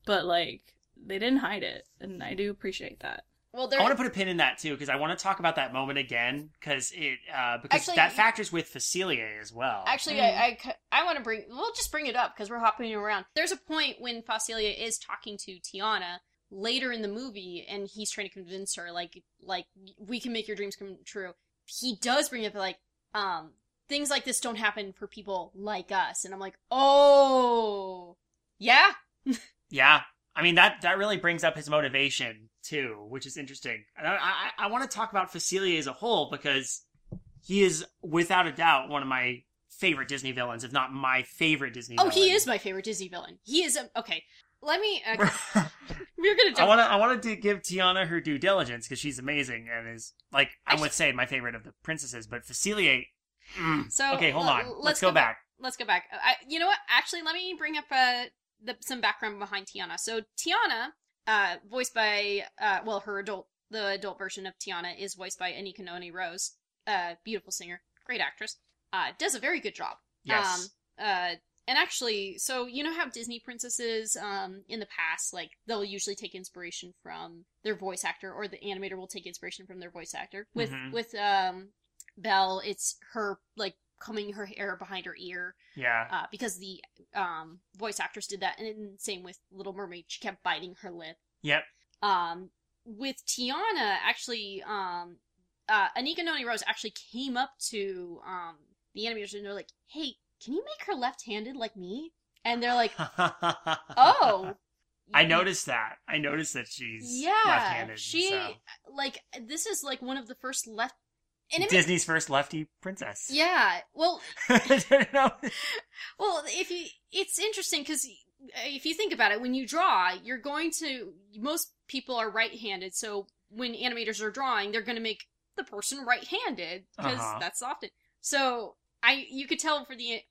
but like they didn't hide it and i do appreciate that Well, there. I want to put a pin in that too because I want to talk about that moment again because it uh, because Actually, that factors with Facilier as well. Actually, I, I, I want to bring. We'll just bring it up because we're hopping around. There's a point when Facilier is talking to Tiana later in the movie, and he's trying to convince her, like, like we can make your dreams come true. He does bring up like, um, things like this don't happen for people like us, and I'm like, oh, yeah, Yeah, I mean that that really brings up his motivation too, which is interesting. And I I, I want to talk about Facilier as a whole because he is without a doubt one of my favorite Disney villains, if not my favorite Disney. oh, villain. he is my favorite Disney villain. He is a, okay. Let me. Uh, we're gonna. I Jump. want to. I wanted to give Tiana her due diligence because she's amazing and is like I Actually- would say my favorite of the princesses. But Facilier. mm. So, okay, hold l- on. let's Let's, go, go back. let's go back. I, you know what? Actually, let me bring up uh, the, some background behind Tiana. So Tiana, uh, voiced by uh, well, her adult the adult version of Tiana is voiced by Anika Noni Rose, uh, beautiful singer, great actress. Uh, does a very good job. Yes. Um, uh, and actually, so you know how Disney princesses, um, in the past, like they'll usually take inspiration from their voice actor, or the animator will take inspiration from their voice actor. With Mhm. with um, Belle, it's her like combing her hair behind her ear, yeah. uh, because the um voice actress did that, and then same with Little Mermaid, she kept biting her lip. Yep. Um, with Tiana, actually, um, uh, Anika Noni Rose actually came up to um the animators and they're like, "Hey, can you make her left-handed like me?" And they're like, "Oh." I noticed that. I noticed that she's Yeah, left-handed. she so. like this is like one of the first left. Disney's first lefty princess. yeah, well, No. Well, if you, it's interesting because if you think about it, when you draw, you're going to most people are right-handed, so when animators are drawing, they're going to make the person right-handed because Uh-huh. that's often. So I, you could tell for the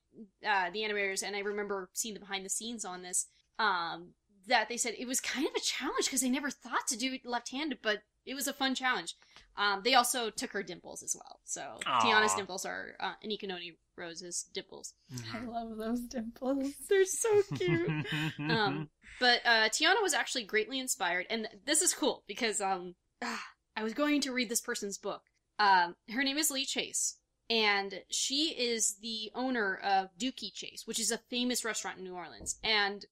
uh, the animators, and I remember seeing the behind the scenes on this, um, that they said it was kind of a challenge because they never thought to do it left-handed, but it was a fun challenge. Um, they also took her dimples as well, so Aw. Tiana's dimples are uh, Anika Noni Rose's dimples. I love those dimples. They're so cute. um, but uh, Tiana was actually greatly inspired, and this is cool because um, ah, I was going to read this person's book. Um, her name is Leah Chase, and she is the owner of Dooky Chase, which is a famous restaurant in New Orleans. And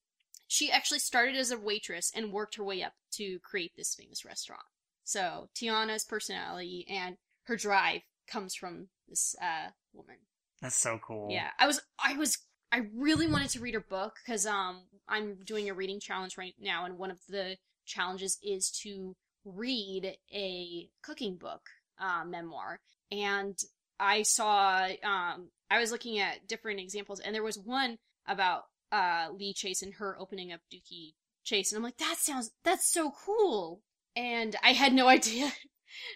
she actually started as a waitress and worked her way up to create this famous restaurant. So Tiana's personality and her drive comes from this uh, woman. That's so cool. Yeah, I was, I was, I really wanted to read her book because um, I'm doing a reading challenge right now, and one of the challenges is to read a cooking book uh, memoir. And I saw, um, I was looking at different examples, and there was one about uh Leah Chase and her opening up Dooky Chase, and I'm like, that sounds, that's so cool. And I had no idea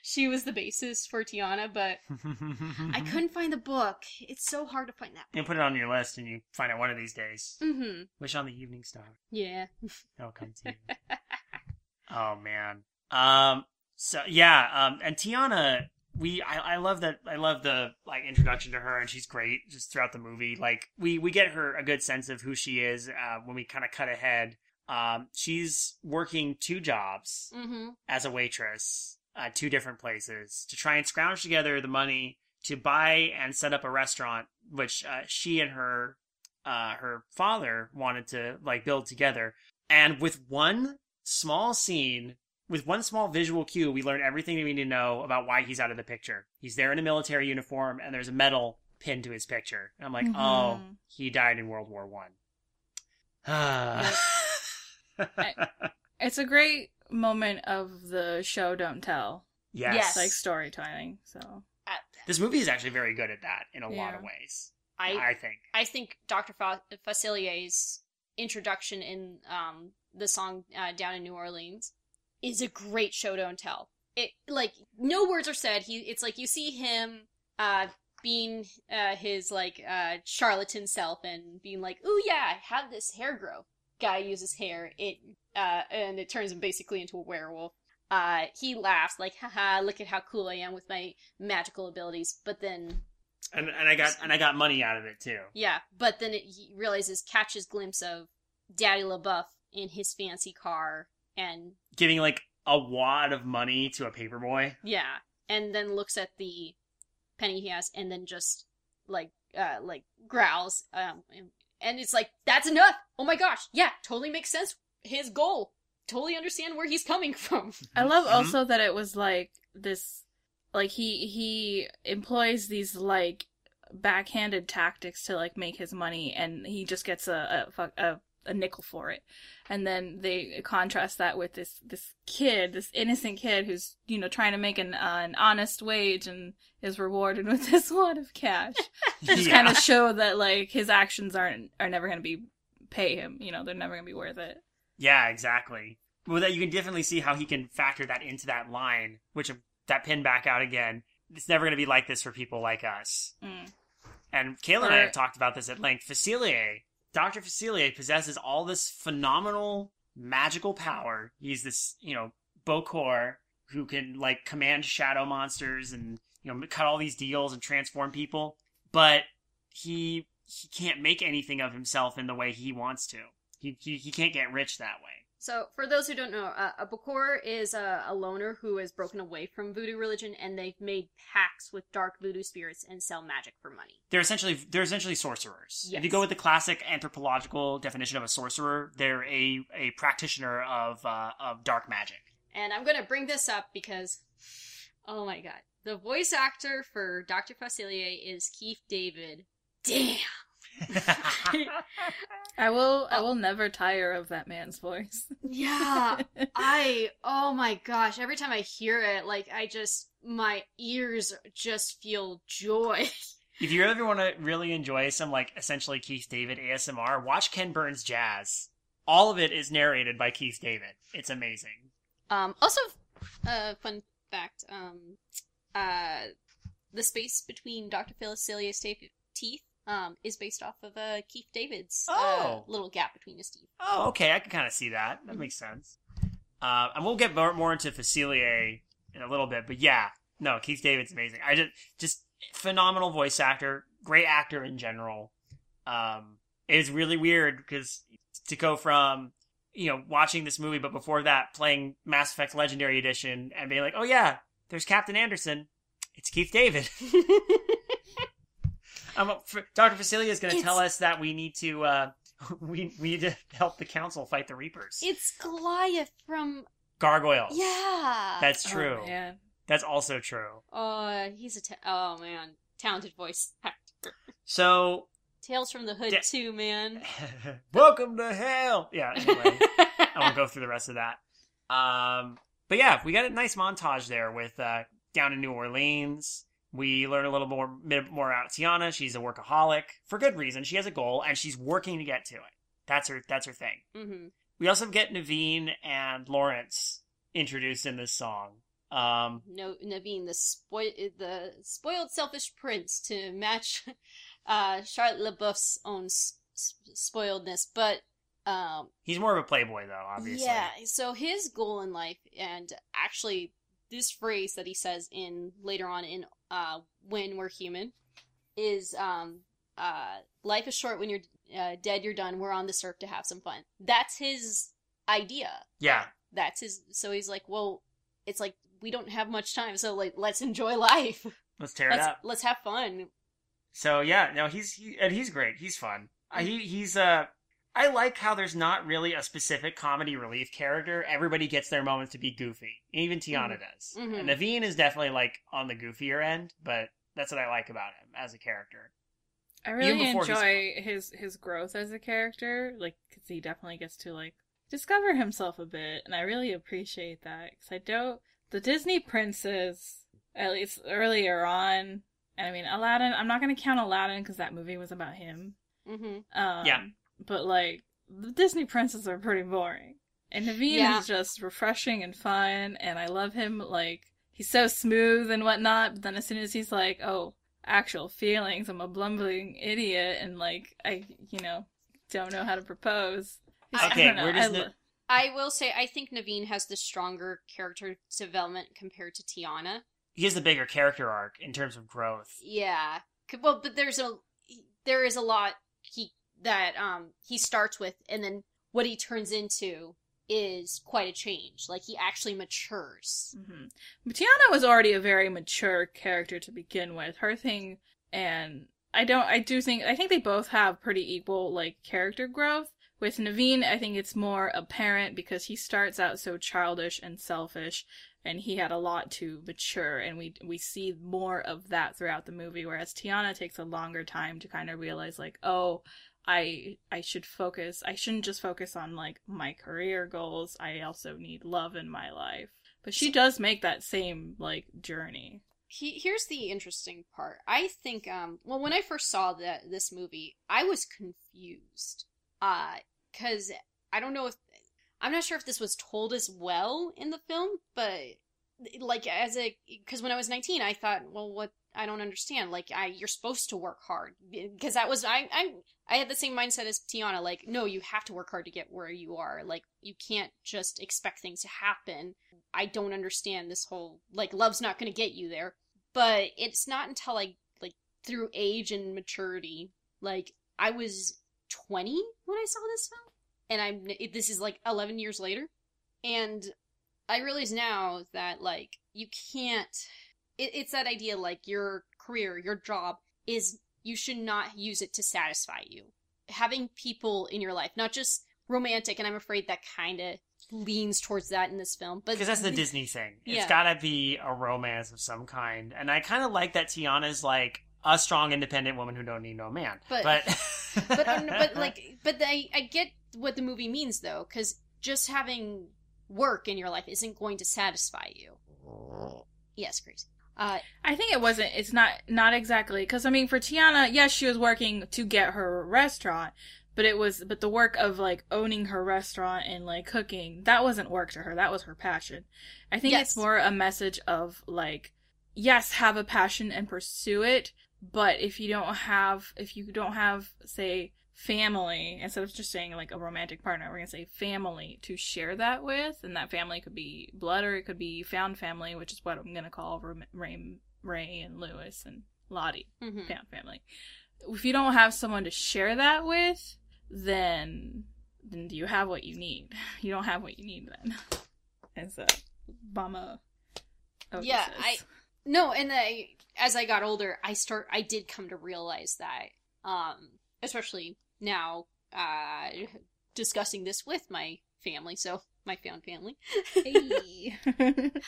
she was the basis for Tiana, but I couldn't find the book. It's so hard to find that. You put it on your list and you find it one of these days. Mm-hmm. Wish on the Evening Star. Yeah. It'll come to you. oh man. Um. So yeah. Um. And Tiana, we I, I love that. I love the like introduction to her, and she's great just throughout the movie. Like we we get her a good sense of who she is uh, when we kind of cut ahead. Um. She's working two jobs Mm-hmm. as a waitress at two different places to try and scrounge together the money to buy and set up a restaurant, which uh, she and her uh, her father wanted to like build together. And with one small scene, with one small visual cue, we learn everything we need to know about why he's out of the picture. He's there in a military uniform, and there's a medal pinned to his picture. And I'm like, oh, Mhm. he died in World War One. It's a great moment of the show don't tell. yes. Yes. Like storytelling. So This movie is actually very good at that in a lot of ways. I I think. I think Dr. Fa- Facilier's introduction in um the song uh, "Down in New Orleans" is a great show don't tell. It like no words are said. He it's like you see him uh being uh his like uh charlatan self and being like, "Ooh yeah, I have this hair grow." Guy uses hair. It uh and it turns him basically into a werewolf. Uh, he laughs like, haha, look at how cool I am with my magical abilities. But then And and I got and I got money out of it too. yeah, but then it, he realizes, catches glimpse of Daddy La Bouff in his fancy car, and Giving like a wad of money to a paperboy. Yeah, and then looks at the penny he has, and then just like uh like growls. Um, and, and it's like that's enough. Oh my gosh, yeah, totally makes sense. His goal. Totally understand where he's coming from. I love Mhm. also that it was like this, like he he employs these like backhanded tactics to like make his money, and he just gets a a fuck- a, a nickel for it, and then they contrast that with this this kid, this innocent kid who's you know trying to make an uh, an honest wage and is rewarded with this wad of cash. Just Yeah. kind of show that like his actions aren't are never gonna be pay him. You know, they're never gonna be worth it. Yeah, exactly. Well, that you can definitely see how he can factor that into that line, which that pin back out again. It's never going to be like this for people like us. Mm. And Kayla and I have talked about this at length. Facilier, Dr. Facilier possesses all this phenomenal magical power. He's this, you know, Bokor who can like command shadow monsters and, you know, cut all these deals and transform people. But he he can't make anything of himself in the way he wants to. He he, he can't get rich that way. So, for those who don't know, uh, a Bokor is a, a loner who has broken away from voodoo religion, and they've made pacts with dark voodoo spirits and sell magic for money. they're essentially they're essentially sorcerers. If you go with the classic anthropological definition of a sorcerer, they're a, a practitioner of uh, of dark magic. And I'm gonna bring this up because, oh my god, the voice actor for Dr. Facilier is Keith David. Damn. I will I Oh. will never tire of that man's voice. Yeah. I, oh my gosh, every time I hear it, like, I just, my ears just feel joy. if you ever want to really enjoy some like essentially Keith David ASMR, watch Ken Burns Jazz. All of it is narrated by Keith David. It's amazing. Um, also, uh, fun fact, um, uh, the space between Dr. Facilier's ta- teeth, um, is based off of, uh, Keith David's, uh, Oh. little gap between his teeth. Oh, okay, I can kind of see that. That makes sense. Uh, and we'll get more, more into Facilier in a little bit, but yeah, no, Keith David's amazing. I just just phenomenal voice actor, great actor in general. Um, it's really weird because to go from you know watching this movie, but before that playing Mass Effect Legendary Edition and being like, oh yeah, there's Captain Anderson. It's Keith David. um, for, Dr. Facilier is going to tell us that we need to uh, we we need to help the council fight the Reapers. It's Goliath from, Gargoyles. yeah. That's true. Oh, man. That's also true. Uh, he's a, ta- oh man, talented voice actor. So, Tales from the Hood Yeah. too, man. welcome to hell. Yeah. Anyway, I won't go through the rest of that. Um, but yeah, we got a nice montage there with uh, down in New Orleans. We learn a little more bit more about Tiana. She's a workaholic for good reason. She has a goal and she's working to get to it. That's her. That's her thing. hmm We also get Naveen and Lawrence introduced in this song. Um, No, Naveen, the spoil, the spoiled, selfish prince to match uh, Charlotte La Bouff's own s- spoiledness, but um, he's more of a playboy though, obviously. yeah. So his goal in life, and actually, this phrase that he says in later on in uh, "When We're Human," is um, uh, "Life is short. When you're uh, dead, you're done. We're on this earth to have some fun." That's his idea. Yeah. That's his. So he's like, well, it's like we don't have much time, so like let's enjoy life. Let's tear Let's it up. let's have fun. So yeah, no, he's he, and he's great. He's fun. Uh, he he's uh I like how there's not really a specific comedy relief character. Everybody gets their moments to be goofy. Even Tiana Mhm. does. Mhm. And Naveen is definitely like on the goofier end, but that's what I like about him as a character. I really enjoy his his growth as a character, like because he definitely gets to like discover himself a bit, and I really appreciate that because I don't the Disney princes at least earlier on. And I mean Aladdin. I'm not gonna count Aladdin because that movie was about him. hmm Um, Yeah. But like the Disney princes are pretty boring, and Naveen Yeah. is just refreshing and fun, and I love him. Like he's so smooth and whatnot. But then as soon as he's like, oh, actual feelings, I'm a blumbling idiot, and like I, you know, don't know how to propose. I- I Okay, don't know, where does I the- I will say I think Naveen has the stronger character development compared to Tiana. He has the bigger character arc in terms of growth. Yeah. Well, but there's a there is a lot he that um he starts with, and then what he turns into is quite a change. Like he actually matures. hmm Tiana was already a very mature character to begin with. Her thing, and I don't, I do think, I think they both have pretty equal like character growth. With Naveen, I think it's more apparent because he starts out so childish and selfish, and he had a lot to mature, and we we see more of that throughout the movie. Whereas Tiana takes a longer time to kind of realize, like, oh, I I should focus. I shouldn't just focus on like my career goals. I also need love in my life. But she does make that same like journey. He, here's the interesting part. I think, um, well, when I first saw that this movie, I was confused. Uh, cause I don't know if, I'm not sure if this was told as well in the film, but like as a, cause when I was 19, I thought, well, what, I don't understand. Like, I, you're supposed to work hard. Cause that was, I, I, I had the same mindset as Tiana. Like, no, you have to work hard to get where you are. Like, you can't just expect things to happen. I don't understand this whole, like, love's not gonna get you there. But it's not until I, like, through age and maturity, like, I was 20 when I saw this film. And I'm, it, this is like 11 years later. And I realize now that, like, you can't, it, it's that idea, like, your career, your job is, you should not use it to satisfy you. Having people in your life, not just romantic, and I'm afraid that kind of leans towards that in this film, but because that's the Disney thing—it's got to be a romance of some kind, and I kind of like that Tiana's like a strong, independent woman who don't need no man. But- but but but like but I I get what the movie means though because just having work in your life isn't going to satisfy you. Yes, Grace. Uh, I think it wasn't. It's not not exactly because I mean, for Tiana, yes, she was working to get her restaurant, but it was but the work of like owning her restaurant and like cooking that wasn't work to her. That was her passion. I think Yes. it's more a message of like, yes, have a passion and pursue it, but if you don't have if you don't have say family instead of just saying like a romantic partner we're gonna say family to share that with and that family could be blood or it could be found family which is what i'm gonna call Ray, Ray, and Louis and lottie. Mhm. found family. If you don't have someone to share that with then then do you have what you need. You don't have what you need then. As a bama Yeah, says. I- No, and I, as I got older, I start I did come to realize that, um, especially now, uh, discussing this with my family, so my found family. Hey.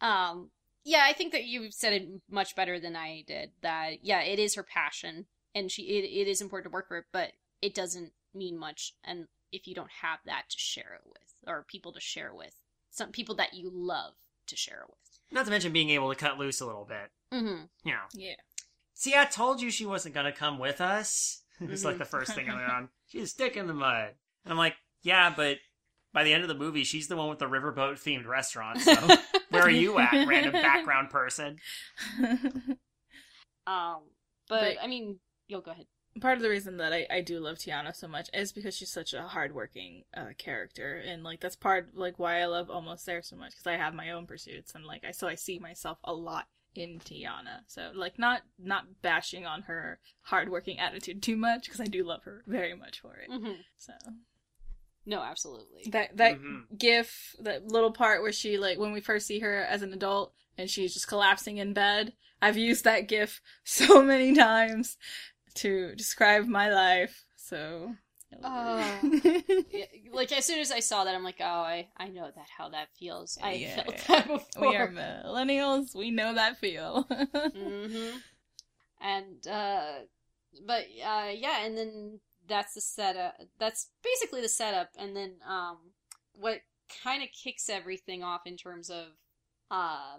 Um, yeah, I think that you said it much better than I did. That yeah, it is her passion, and she it, it is important to work for it, but it doesn't mean much, and if you don't have that to share it with, or people to share with, some people that you love to share it with. not to mention being able to cut loose a little bit. Mm-hmm. You know, yeah see, I told you she wasn't gonna come with us. it's like the first thing going on. She's a stick in the mud, and I'm like, yeah, but by the end of the movie, she's the one with the riverboat themed restaurant. So where are you at, random background person? Um, but, But- I mean, you'll go ahead. part of the reason that I, I do love Tiana so much is because she's such a hardworking uh, character, and like that's part like why I love Almost There so much because I have my own pursuits and like I so I see myself a lot in Tiana. So like not not bashing on her hardworking attitude too much because I do love her very much for it. hmm So No, absolutely. that that Mhm. gif that little part where she like when we first see her as an adult and she's just collapsing in bed i've used that gif so many times to describe my life so Oh. Yeah, like as soon as I saw that, I'm like, oh, I, I know that how that feels. I Yeah, felt yeah. that before. we are millennials we know that feel hmm And uh but uh yeah, and then that's the setup. That's basically the setup, and then um what kind of kicks everything off in terms of uh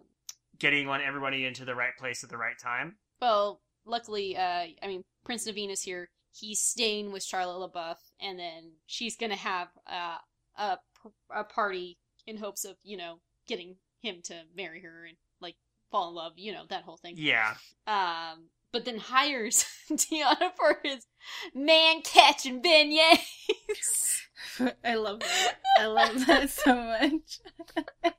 Getting on everybody into the right place at the right time. well, luckily uh I mean Prince Naveen is here. He's staying with Charlotte La Bouff, and then she's gonna have uh, a a party in hopes of you know getting him to marry her and like fall in love, you know that whole thing. Yeah. um, but then hires Tiana for his man catching beignets. i love that i love that so much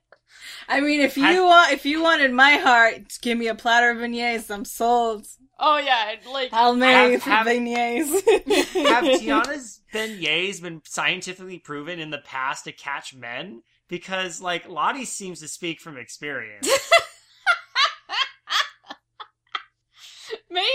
I mean, if you I- want, if you wanted my heart, just give me a platter of beignets. I'm sold. Oh yeah, like Hail Mary Have- for have- beignets. Have Tiana's beignets been scientifically proven in the past to catch men? Because like Lottie seems to speak from experience. maybe.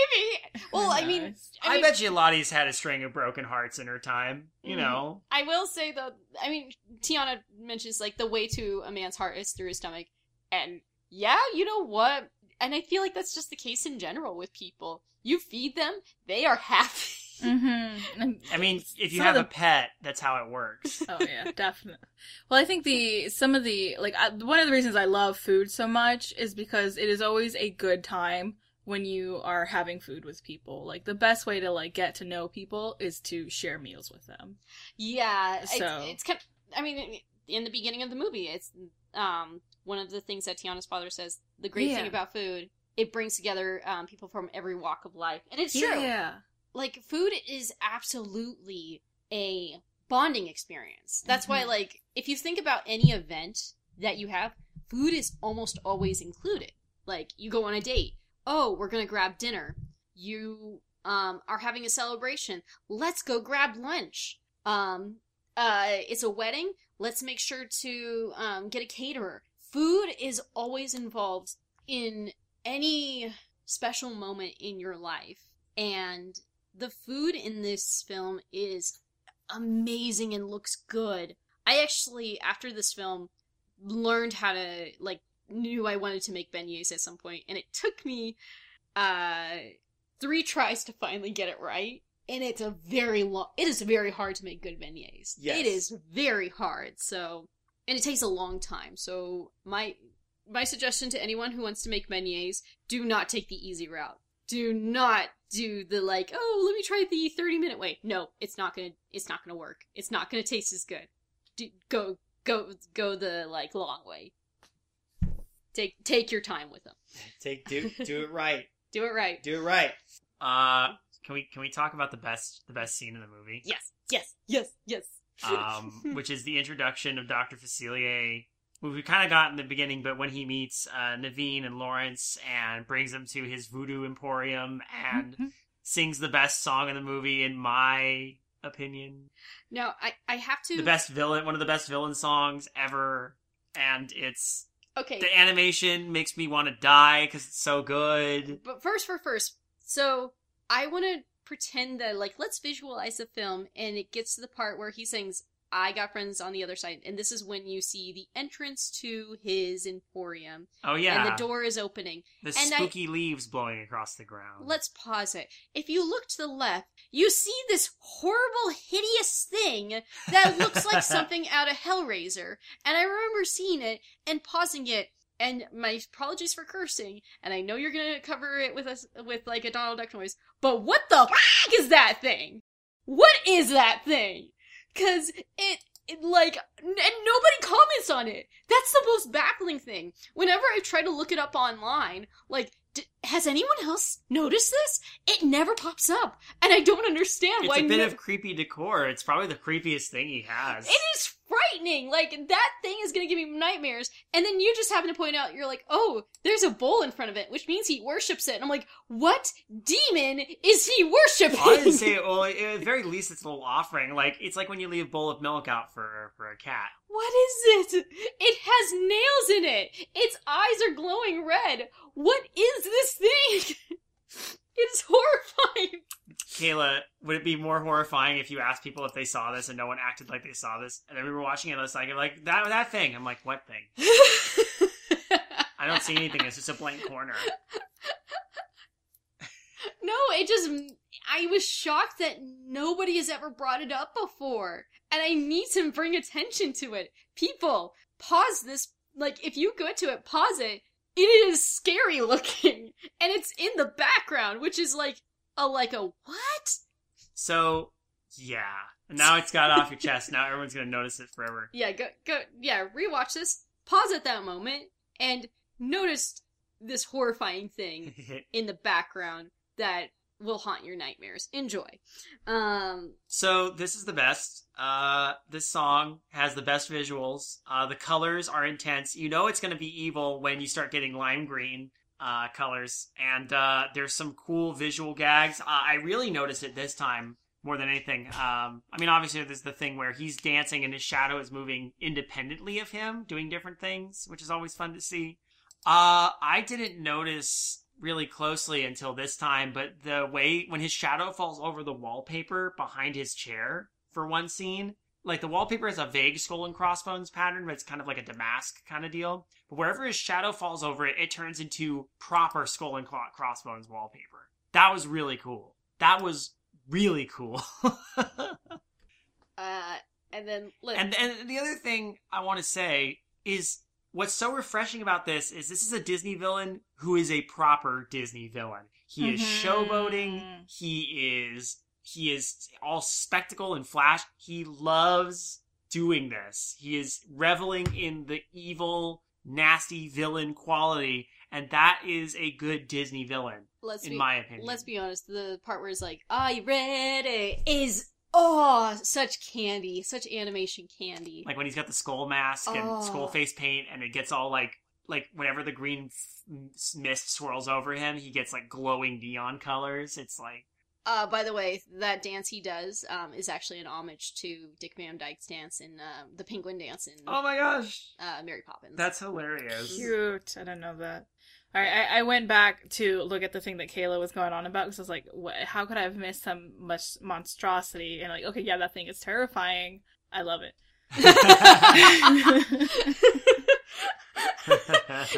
Well, I mean, Nice. I, I, mean, bet you Lottie's had a string of broken hearts in her time. You Mhm. know, I will say though, I mean, Tiana mentions like the way to a man's heart is through his stomach, and yeah, you know what? And I feel like that's just the case in general with people. You feed them, they are happy. Mm-hmm. I mean, if you Some have of a pet, that's how it works. oh yeah, definitely. Well, I think the some of the like I, one of the reasons I love food so much is because it is always a good time when you are having food with people. Like the best way to like get to know people is to share meals with them. Yeah, So- it's, it's kind. I mean, in the beginning of the movie, it's um one of the things that Tiana's father says. The great thing about food, it brings together um, people from every walk of life, and it's true. Yeah. Like food is absolutely a bonding experience. That's why, Mhm. like, if you think about any event that you have, food is almost always included. Like, you go on a date. Oh, we're gonna grab dinner. You um are having a celebration. Let's go grab lunch. Um, uh, it's a wedding. Let's make sure to um, get a caterer. Food is always involved in any special moment in your life, and the food in this film is amazing and looks good. I actually, after this film, learned how to like knew I wanted to make beignets at some point, and it took me uh three tries to finally get it right. And it's a very long. It is very hard to make good beignets. Yes. It is very hard. So, and it takes a long time. So my my suggestion to anyone who wants to make beignets: do not take the easy route. Do not do the like, oh, let me try the thirty minute way. No, it's not gonna. It's not gonna work. It's not gonna taste as good. Do, go go go the like long way. Take take your time with them. Take do do it right. Do it right. Do it right. Uh, can we can we talk about the best the best scene in the movie? Yes, yes, yes, yes. um, which is the introduction of Dr. Facilier, who we kind of got in the beginning, but when he meets uh, Naveen and Lawrence and brings them to his voodoo emporium and Mhm. sings the best song in the movie, in my opinion, No, I I have to. the best villain, one of the best villain songs ever, and it's Okay, the animation makes me want to die because it's so good. but first for first, so I want to pretend that like let's visualize the film, and it gets to the part where he sings "I got friends on the other side," and this is when you see the entrance to his emporium, Oh yeah, and the door is opening. the and I- spooky leaves blowing across the ground. Let's pause it. If you look to the left, you see this horrible, hideous thing that looks like something out of Hellraiser. And I remember seeing it and pausing it. And my apologies for cursing. And I know you're gonna cover it with us with like a Donald Duck noise. But what the f- is that thing? What is that thing? Cause it, it like, and nobody comments on it. That's the most baffling thing. Whenever I try to look it up online, like, d- has anyone else noticed this? It never pops up, and I don't understand it's why. It's a bit no- of creepy decor. It's probably the creepiest thing he has. it is frightening. Like that thing is gonna give me nightmares, and then you just happen to point out you're like, oh, there's a bowl in front of it, which means he worships it. And I'm like, what demon is he worshiping? I didn't say well. At the very least, it's a little offering. Like it's like when you leave a bowl of milk out for for a cat. What is it? It has nails in it. Its eyes are glowing red. What is this thing? It's horrifying. Kayla, would it be more horrifying if you asked people if they saw this and no one acted like they saw this, and then we were watching it, and it's like like that that thing. I'm like, what thing? I don't see anything. It's just a blank corner. no, it just. I was shocked that nobody has ever brought it up before. And I need to bring attention to it. People, pause this. Like, if you go to it, pause it. It is scary looking. And it's in the background, which is like a, like a what? So yeah, now it's got off your chest. Now everyone's gonna notice it forever. Yeah, go, go, yeah, rewatch this, pause at that moment, and notice this horrifying thing in the background that will haunt your nightmares. Enjoy. Um, So this is the best. Uh, this song has the best visuals. Uh, the colors are intense. You know it's going to be evil when you start getting lime green. Uh, colors, and uh, there's some cool visual gags. Uh, I really noticed it this time more than anything. Um, I mean, obviously, there's the thing where he's dancing and his shadow is moving independently of him, doing different things, which is always fun to see. Uh, I didn't notice really closely until this time, but the way when his shadow falls over the wallpaper behind his chair for one scene, like the wallpaper has a vague skull and crossbones pattern, but it's kind of like a damask kind of deal. But wherever his shadow falls over it, it turns into proper skull and crossbones wallpaper. That was really cool. That was really cool. Uh, and then look, and and the other thing I want to say is what's so refreshing about this is this is a Disney villain who is a proper Disney villain. He is Mhm. showboating. He is he is all spectacle and flash. He loves doing this. He is reveling in the evil, nasty villain quality, and that is a good Disney villain, let's in be my opinion. let's be honest. The part where it's like, "Are you ready?" is oh, such candy, such animation candy. like when he's got the skull mask and Oh. skull face paint and it gets all like like whenever the green f- mist swirls over him he gets like glowing neon colors it's like Uh, by the way, that dance he does um, is actually an homage to Dick Van Dyke's dance in uh, the Penguin Dance in oh my gosh uh, Mary Poppins. that's hilarious Cute. I didn't know that. All right, I, I went back to look at the thing that Kayla was going on about because I was like, what, how could I have missed some much monstrosity? And like, okay, yeah, that thing is terrifying. I love it.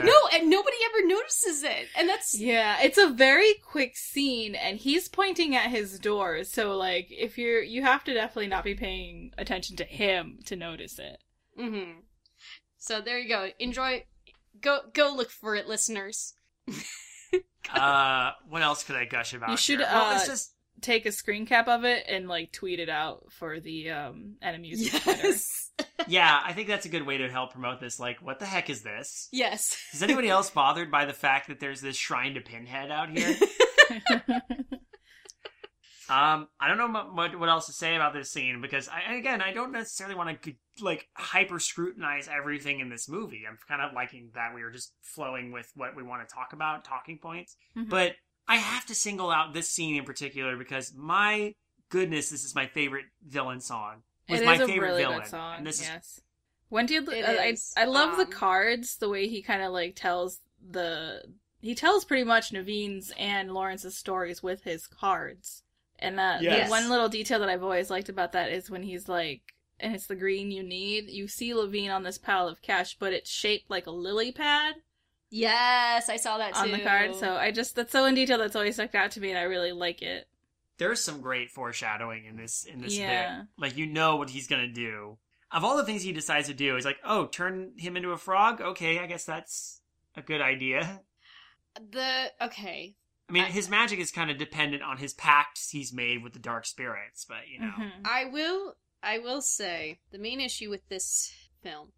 no, and nobody ever notices it, and that's yeah, it's a very quick scene, and he's pointing at his door. So like, if you're, you have to definitely not be paying attention to him to notice it. hmm So there you go. Enjoy. Go go look for it, listeners. uh what else could i gush about You should, here? well, it's uh, just Take a screen cap of it and like tweet it out for the um enemies. Twitter. yeah i think that's a good way to help promote this like what the heck is this yes. is anybody else bothered by the fact that there's this shrine to pinhead out here Um, I don't know mu- what what else to say about this scene because I again I don't necessarily want to like hyper scrutinize everything in this movie. I'm kind of liking that we are just flowing with what we want to talk about, talking points. Mhm. But I have to single out this scene in particular because my goodness, this is my favorite villain song. Was It my a favorite really villain, good song. and this is yes. When do you? It I, I is, I love the um, cards. The way he kind of like tells the he tells pretty much Naveen's and Lawrence's stories with his cards. And that Yes. the one little detail that I've always liked about that is when he's like, and it's the green you need. You see Naveen on this pile of cash, but it's shaped like a lily pad Yes, I saw that too. on the card. So I just that's so in detail. That's always stuck out to me, and I really like it. there's some great foreshadowing in this in this Yeah. bit. Like you know what he's gonna do. Of all the things he decides to do, he's like, oh, turn him into a frog. Okay, I guess that's a good idea. the okay. I mean, I- his magic is kind of dependent on his pacts he's made with the dark spirits, but you know, Mhm. I will I will say the main issue with this film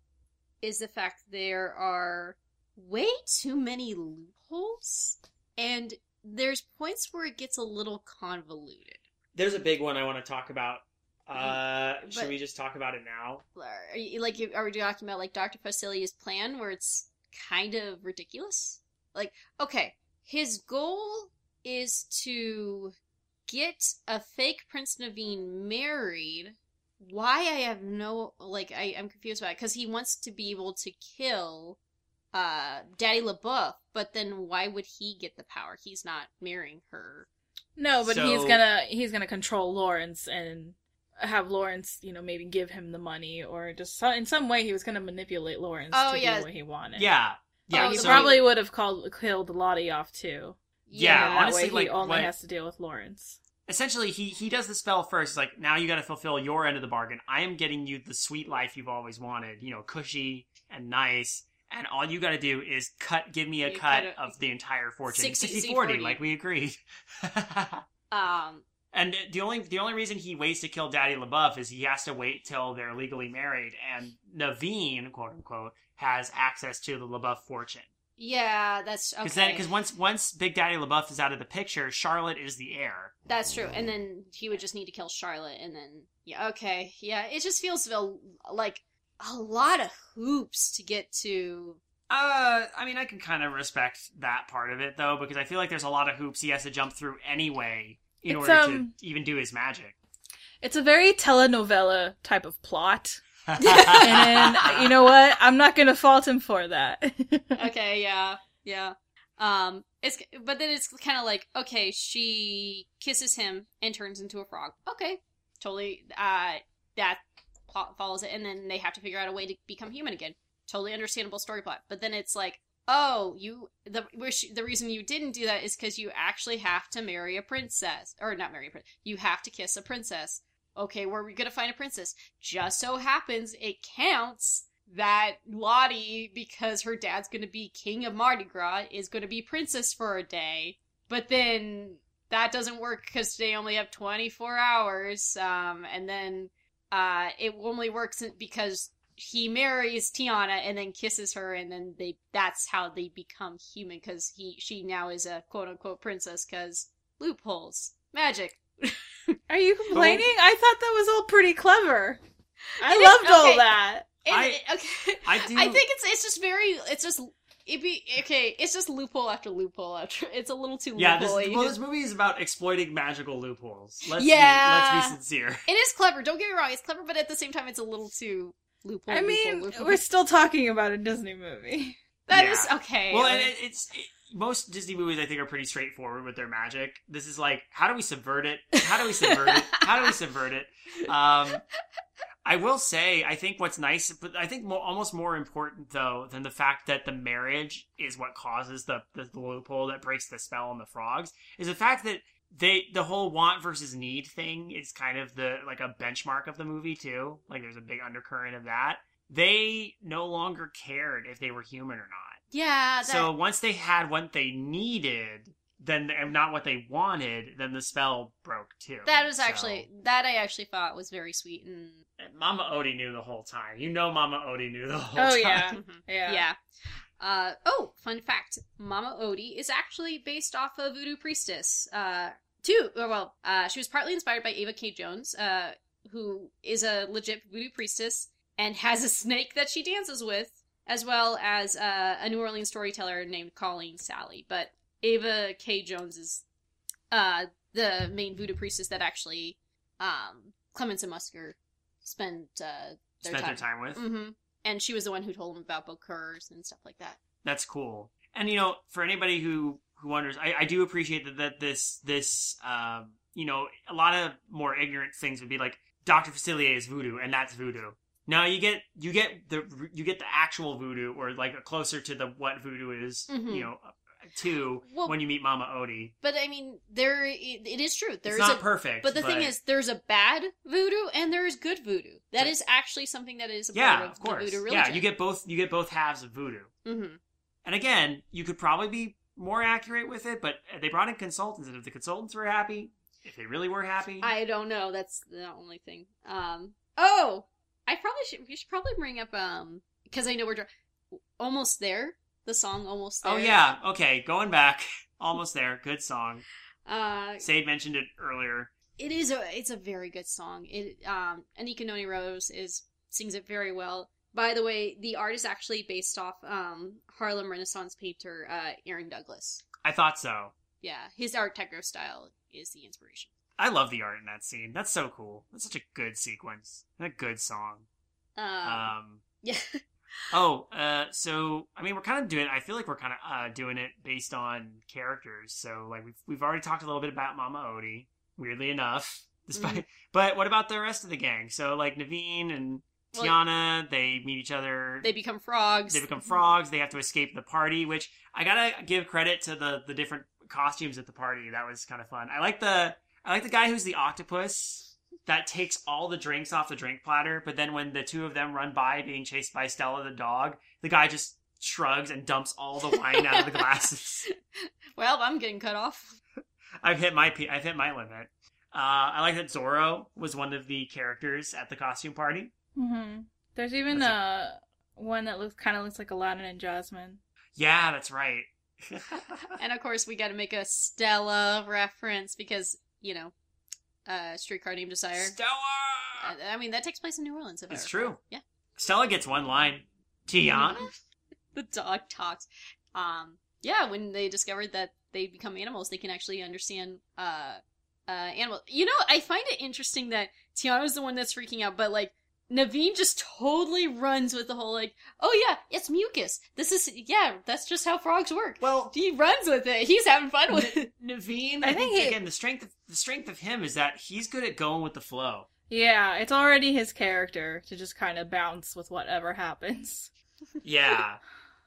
is the fact there are way too many loopholes and there's points where it gets a little convoluted. there's a big one I want to talk about. Uh, should we just talk about it now? Are you, like are we talking about like Dr. Facilier's plan where it's kind of ridiculous? Like okay, his goal is to get a fake Prince Naveen married. Why I have no like I am confused about it because he wants to be able to kill uh Daddy La Bouff, but then why would he get the power? He's not marrying her. No, but he's gonna he's gonna control Lawrence and have Lawrence, you know, maybe give him the money or just so, in some way he was gonna manipulate Lawrence Oh, to yeah. do what he wanted. Yeah, yeah. Oh, he so- probably would have called killed Lottie off too. Yeah, and that honestly, way he like, only what- has to deal with Lawrence. essentially he he does the spell first. It's like now you got to fulfill your end of the bargain. I am getting you the sweet life you've always wanted. You know, cushy and nice. And all you got to do is cut, give me a You cut gotta- of the entire fortune, 60, 60 40, 40. like we agreed. Um and the only the only reason he waits to kill Daddy La Bouff is he has to wait till they're legally married, and Naveen, quote unquote, has access to the La Bouff fortune. yeah, that's okay. Because then, because once once Big Daddy La Bouff is out of the picture, Charlotte is the heir. That's true. And then he would just need to kill Charlotte, and then yeah, okay, yeah. It just feels like a lot of hoops to get to. Uh, I mean, I can kind of respect that part of it though, because I feel like there's a lot of hoops he has to jump through anyway in It's, order um, to even do his magic. It's a very telenovela type of plot. and you know what? I'm not gonna fault him for that. okay, yeah, yeah. Um, it's but then it's kind of like okay, she kisses him and turns into a frog. Okay, totally. Uh, that plot follows it, and then they have to figure out a way to become human again. Totally understandable story plot. But then it's like, oh, you the wish the reason you didn't do that is because you actually have to marry a princess, or not marry a princess. You have to kiss a princess. Okay, where are we gonna find a princess? Just so happens it counts that Lottie, because her dad's gonna be king of Mardi Gras, is gonna be princess for a day. But then that doesn't work because they only have 24 hours. Um, and then uh, it only works because he marries Tiana and then kisses her, and then they that's how they become human because he she now is a quote unquote princess because loopholes magic. Are you complaining? I thought that was all pretty clever. I It is- loved all okay. that. And I- it- okay, I do. I think it's it's just very it's just it be okay. It's just loophole after loophole after. It's a little too yeah, this, loophole-y. well, this movie is about exploiting magical loopholes. Let's Yeah. be, let's be sincere. It is clever. Don't get me wrong. It's clever, but at the same time, it's a little too loophole. I loophole, mean, loophole. we're still talking about a Disney movie. That Yeah. is okay. Well, like- and it, it's it, most Disney movies I think are pretty straightforward with their magic. This is like, how do we subvert it? How do we subvert it? How do we subvert it? Um, I will say, I think what's nice, but I think mo- almost more important though than the fact that the marriage is what causes the, the the loophole that breaks the spell on the frogs is the fact that they the whole want versus need thing is kind of the like a benchmark of the movie too. Like there's a big undercurrent of that. They no longer cared if they were human or not. yeah. That, So once they had what they needed, then and not what they wanted, then the spell broke too. that was So- actually that I actually thought was very sweet and Mama Odie knew the whole time. You know, Mama Odie knew the whole Oh, time. yeah. Mhm. Yeah. yeah. Uh, oh, fun fact: Mama Odie is actually based off a voodoo priestess. Uh, too. Well, uh, she was partly inspired by Ava Kay Jones, uh, who is a legit voodoo priestess and has a snake that she dances with, as well as uh, a New Orleans storyteller named Coleen Salley. But Ava Kay Jones is uh, the main voodoo priestess that actually um, Clements and Musker spent uh, their Spent time. their time with. hmm And she was the one who told him about bokors and stuff like that. That's cool. And you know, for anybody who who wonders, I, I do appreciate that that this this um you know a lot of more ignorant things would be like Doctor Facilier is voodoo, and that's voodoo. No, you get you get the you get the actual voodoo, or like closer to the what voodoo is. Mhm. You know, to Well- when you meet Mama Odie. But I mean, there it, it is true. There it's is not a perfect, but the thing is, there's a bad voodoo and there is good voodoo. That is actually something that is a yeah, part of, of course, the voodoo religion. yeah, you get both you get both halves of voodoo. hmm And again, you could probably be more accurate with it, but they brought in consultants, and if the consultants were happy, if they really were happy, I don't know. That's the only thing. Um. Oh, I probably should. We should probably bring up um because I know we're dr- almost there. The song almost there. oh yeah, okay, going back, almost there, good song. Uh, Sade mentioned it earlier. it is a it's a very good song. It um Anika Noni Rose is sings it very well. By the way, the art is actually based off um Harlem Renaissance painter uh Aaron Douglas. I thought so. Yeah, his art techno style is the inspiration. I love the art in that scene. That's so cool. That's such a good sequence and a good song. Um, Um, yeah. oh, uh, so I mean, we're kind of doing. I feel like we're kind of uh, doing it based on characters. So like we've we've already talked a little bit about Mama Odie. Weirdly enough, despite. Mm-hmm. But what about the rest of the gang? So like Naveen and Well, Tiana, they meet each other. they become frogs. they become frogs. They have to escape the party, which I gotta give credit to the the different costumes at the party. That was kind of fun. I like the I like the guy who's the octopus that takes all the drinks off the drink platter, but then when the two of them run by being chased by Stella the dog, the guy just shrugs and dumps all the wine out of the glasses. Well, I'm getting cut off. I've hit my pe- I've hit my limit. Uh, I like that Zorro was one of the characters at the costume party. hmm There's even That's uh one that looks kind of looks like Aladdin and Jasmine. Yeah, that's right. And of course, we got to make a Stella reference because you know, uh, Streetcar Named Desire. Stella. Uh, I mean, that takes place in New Orleans. If I true. Yeah. Stella gets one line. Tiana? the dog talks. Um, yeah, when they discovered that they become animals, they can actually understand uh, uh, animals. You know, I find it interesting that Tiana's the one that's freaking out, but like Naveen just totally runs with the whole like, oh yeah, it's mucus. This is yeah, that's just how frogs work. Well, He runs with it. He's having fun with it. Naveen, I I, think think, he- again the strength of the strength of him is that he's good at going with the flow. Yeah, it's already his character to just kind of bounce with whatever happens. Yeah,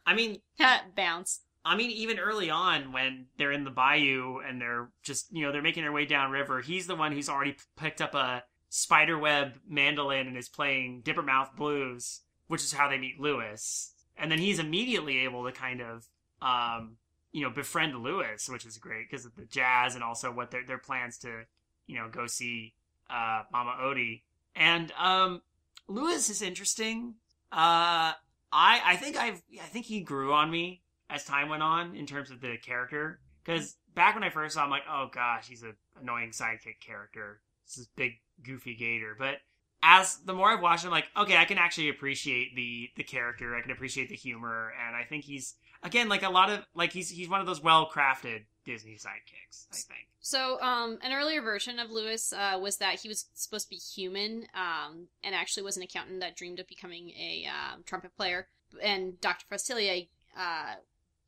I mean, Ha, Bounce. I mean, even early on when they're in the bayou and they're just, you know, they're making their way downriver, he's the one who's already p- picked up a spiderweb mandolin and is playing Dippermouth blues, which is how they meet Louis. And then he's immediately able to kind of, um, you know, befriend Louis, which is great because of the jazz and also what their their plans to, you know, go see uh, Mama Odie. And um, Louis is interesting. Uh, I I think I've I think he grew on me as time went on in terms of the character. Because back when I first saw him, I'm like, oh gosh, he's an annoying sidekick character. This is big goofy gator. But as the more I've watched him, like, okay, I can actually appreciate the the character. I can appreciate the humor, and I think he's again like a lot of like he's he's one of those well crafted Disney sidekicks. I think. So, um, an earlier version of Louis uh, was that he was supposed to be human, um, and actually was an accountant that dreamed of becoming a um, trumpet player. And Dr. Facilier uh,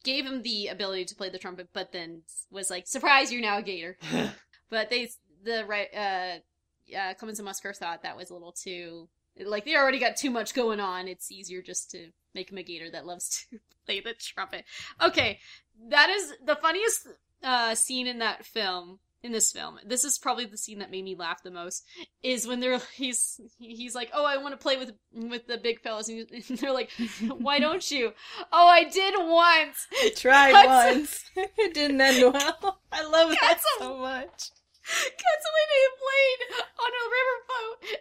gave him the ability to play the trumpet, but then was like, "Surprise! You're now a gator." But they, the right, uh, Clements and Musker thought that was a little too like they already got too much going on. It's easier just to make him a gator that loves to play the trumpet. Okay, that is the funniest uh, scene in that film. In this film, this is probably the scene that made me laugh the most. Is when they're he's he's like, oh, I want to play with with the big fellas, and they're like, why don't you? Oh, I did once. Tried That's- once. it didn't end well. I love that so much. They played on a riverboat.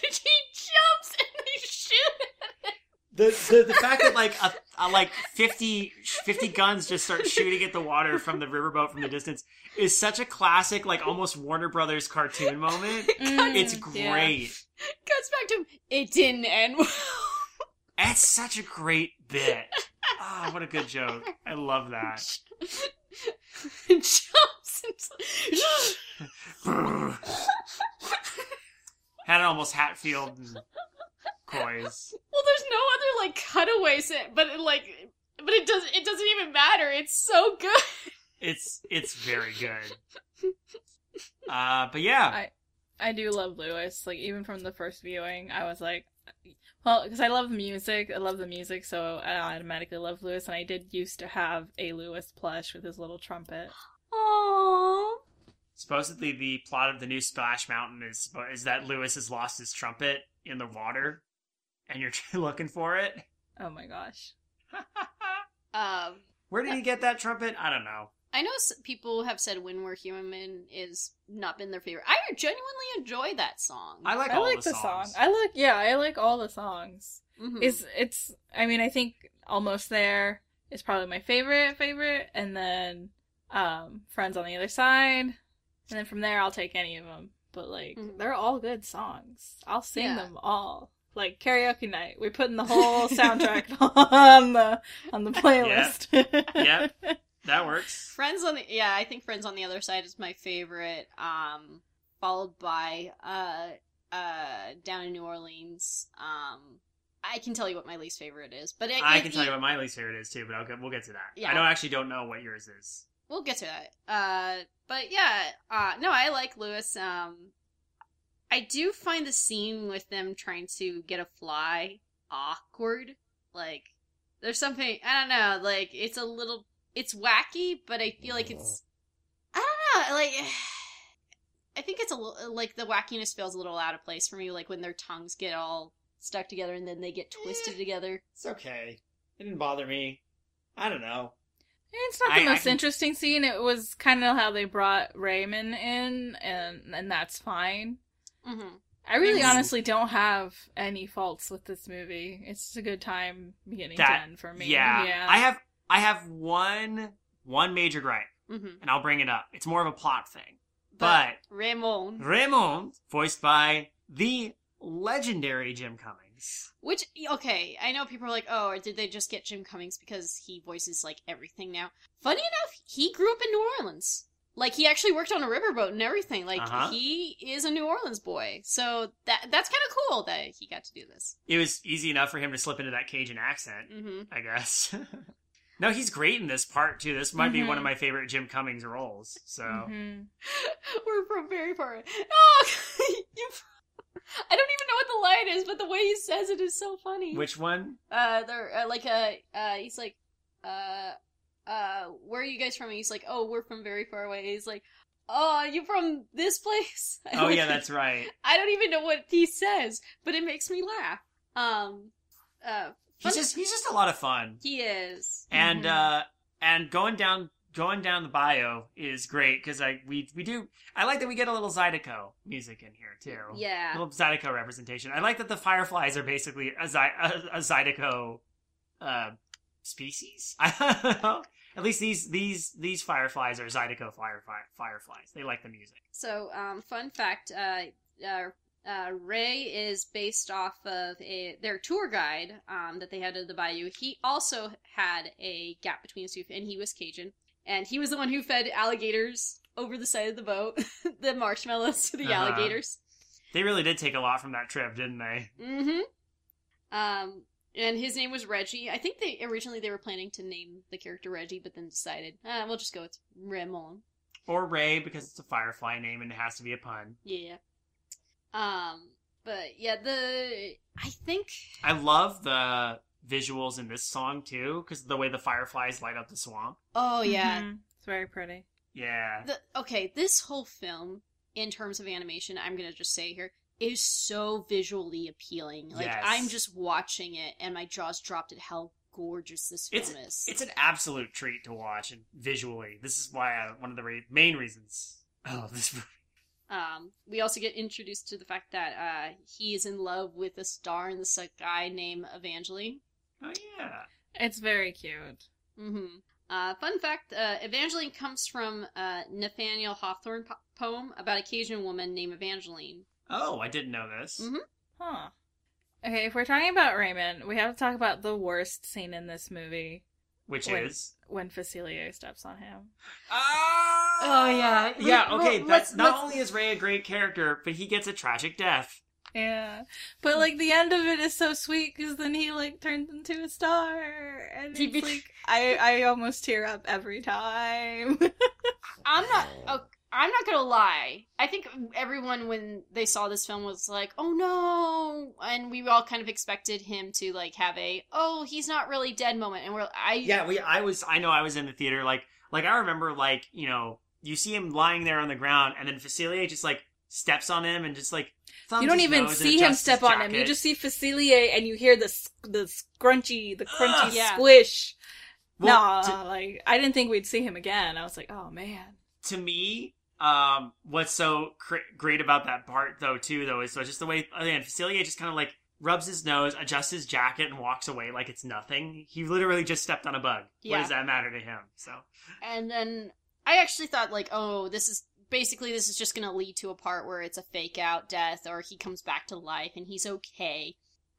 he jumps and they shoot at. The, the the fact that like a, a like 50, 50 guns just start shooting at the water from the riverboat from the distance is such a classic like almost Warner Brothers cartoon moment. It's Mm, yeah. great. Cuts back to. It didn't end well. That's such a great bit. Ah, what a good joke. I love that. into... Had it almost Hatfield and Coys. Well, there's no other like cutaways, it- but it, like, but it does. It doesn't even matter. It's so good. It's it's very good. Uh, but yeah, I- I do love Louis. Like even from the first viewing, I was like, well, because I love the music. I love the music, so I automatically love Louis. And I did used to have a Louis plush with his little trumpet. Aww. supposedly the plot of the new Splash Mountain is is that Louis has lost his trumpet in the water, and you're looking for it. Oh my gosh. Um, Where did he get that trumpet? I don't know. I know people have said "When We're Human" is not been their favorite. I genuinely enjoy that song. I like I all like the, the, song. I like yeah, I like all the songs. Mhm. It's it's I mean, I think Almost There is probably my favorite favorite and then um Friends on the Other Side. And then from there I'll take any of them. But like Mhm. they're all good songs. I'll sing Yeah. them all. Like karaoke night. We're putting the whole soundtrack on the on the playlist. Yep. That works. Friends on the yeah, I think Friends on the Other Side is my favorite. Um, followed by uh uh Down in New Orleans. Um, I can tell you what my least favorite is, but it, I if can tell you what my least favorite is too, but I'll get, we'll get to that. Yeah. I don't actually don't know what yours is. We'll get to that. Uh, but yeah, uh, no, I like Louis. Um, I do find the scene with them trying to get a fly awkward. Like, there's something I don't know. Like, it's a little, it's wacky, but I feel like it's, I don't know. Like, I think it's a little like the wackiness feels a little out of place for me. Like when their tongues get all stuck together and then they get twisted Eh. together. It's okay. It didn't bother me. I don't know. It's not the I- I most can- interesting scene. It was kind of how they brought Raymond in, and and that's fine. Mm-hmm. I really Yes. honestly don't have any faults with this movie. It's just a good time beginning That- to end for me. Yeah. yeah. I have I have one one major gripe, Mm-hmm. and I'll bring it up. It's more of a plot thing. But Raymond. Raymond, voiced by the legendary Jim Cummings, Cummings. Which okay, I know people are like, oh, or did they just get Jim Cummings because he voices like everything now? Funny enough, he grew up in New Orleans. Like he actually worked on a riverboat and everything. Like Uh-huh. he is a New Orleans boy. So that that's kind of cool that he got to do this. It was easy enough for him to slip into that Cajun accent, hmm I guess. no, he's great in this part too. This might be Mhm. one of my favorite Jim Cummings roles. So Mhm. We're from very far. Oh, you. I don't even know what the line is, but the way he says it is so funny. which one? uh, they're uh, like uh, uh, he's like, uh, uh, where are you guys from? And he's like, oh, we're from very far away. He's like, oh, you from this place? Oh yeah, that's right. I don't even know what he says, but it makes me laugh. Um, uh, He's just he's just a lot of fun. he is. and Mhm. uh and going down going down the bayou is great because I we we do I like that we get a little Zydeco music in here too. a Yeah. little Zydeco representation. I like that the Fireflies are basically a, a, a Zydeco uh, species. I don't know. At least these these these Fireflies are Zydeco firefly, Fireflies. They like the music. So, um, fun fact, uh, uh, uh, Ray is based off of a their tour guide um, that they had at the Bayou. He also had a gap between his tooth, and he was Cajun, and he was the one who fed alligators over the side of the boat, the marshmallows to the Uh-huh. alligators. They really did take a lot from that trip, didn't they? Mm-hmm. Um, and his name was Reggie. I think they originally they were planning to name the character Reggie, but then decided, uh, we'll just go with Ramon. Or Ray because it's a Firefly name and it has to be a pun. Yeah. Um, but yeah, the I think I love the visuals in this song too, because the way the fireflies light up the swamp. Oh yeah. Mhm. It's very pretty. Yeah, The okay, this whole film in terms of animation, I'm going to just say here is so visually appealing. Like Yes. I'm just watching it and my jaws dropped at how gorgeous this film it's is. it's an absolute treat to watch and visually. This is why I, one of the re- main reasons. Oh, this movie. Um, we also get introduced to the fact that uh, he is in love with a star in the sky named Evangeline. Oh yeah. It's very cute. Mm-hmm. Uh, fun fact: uh, Evangeline comes from uh, Nathaniel Hawthorne po- poem about a Cajun woman named Evangeline. Oh, I didn't know this. Mm-hmm. Huh. Okay, if we're talking about Raymond, we have to talk about the worst scene in this movie Which Wait. is. when Facilier steps on him. Oh, Oh, yeah. yeah. Well, Okay, let's- that's not let's- only is Ray a great character, but he gets a tragic death. Yeah, but like the end of it is so sweet because then he like turns into a star, and He it's be- like I I almost tear up every time. I'm not. Oh, I'm not gonna lie. I think everyone when they saw this film was like, "Oh no!" and we all kind of expected him to like have a "Oh, he's not really dead" moment, and we're I Yeah, we. I was. I know. I was in the theater. Like, like I remember. Like, you know, you see him lying there on the ground, and then Facilier just like steps on him and just like. Thumbs you don't even nose see him step on him. You just see Facilier, and you hear the the scrunchy, the crunchy Ugh. Yeah. squish. Well, nah, to- like I didn't think we'd see him again. I was like, oh man. to me, um, what's so cr- great about that part, though, too, though, is so just the way again, Facilier just kind of like rubs his nose, adjusts his jacket, and walks away like it's nothing. He literally just stepped on a bug. What does that matter to him? So, And then I actually thought like, oh, this is basically this is just gonna lead to a part where it's a fake out death or he comes back to life and he's okay.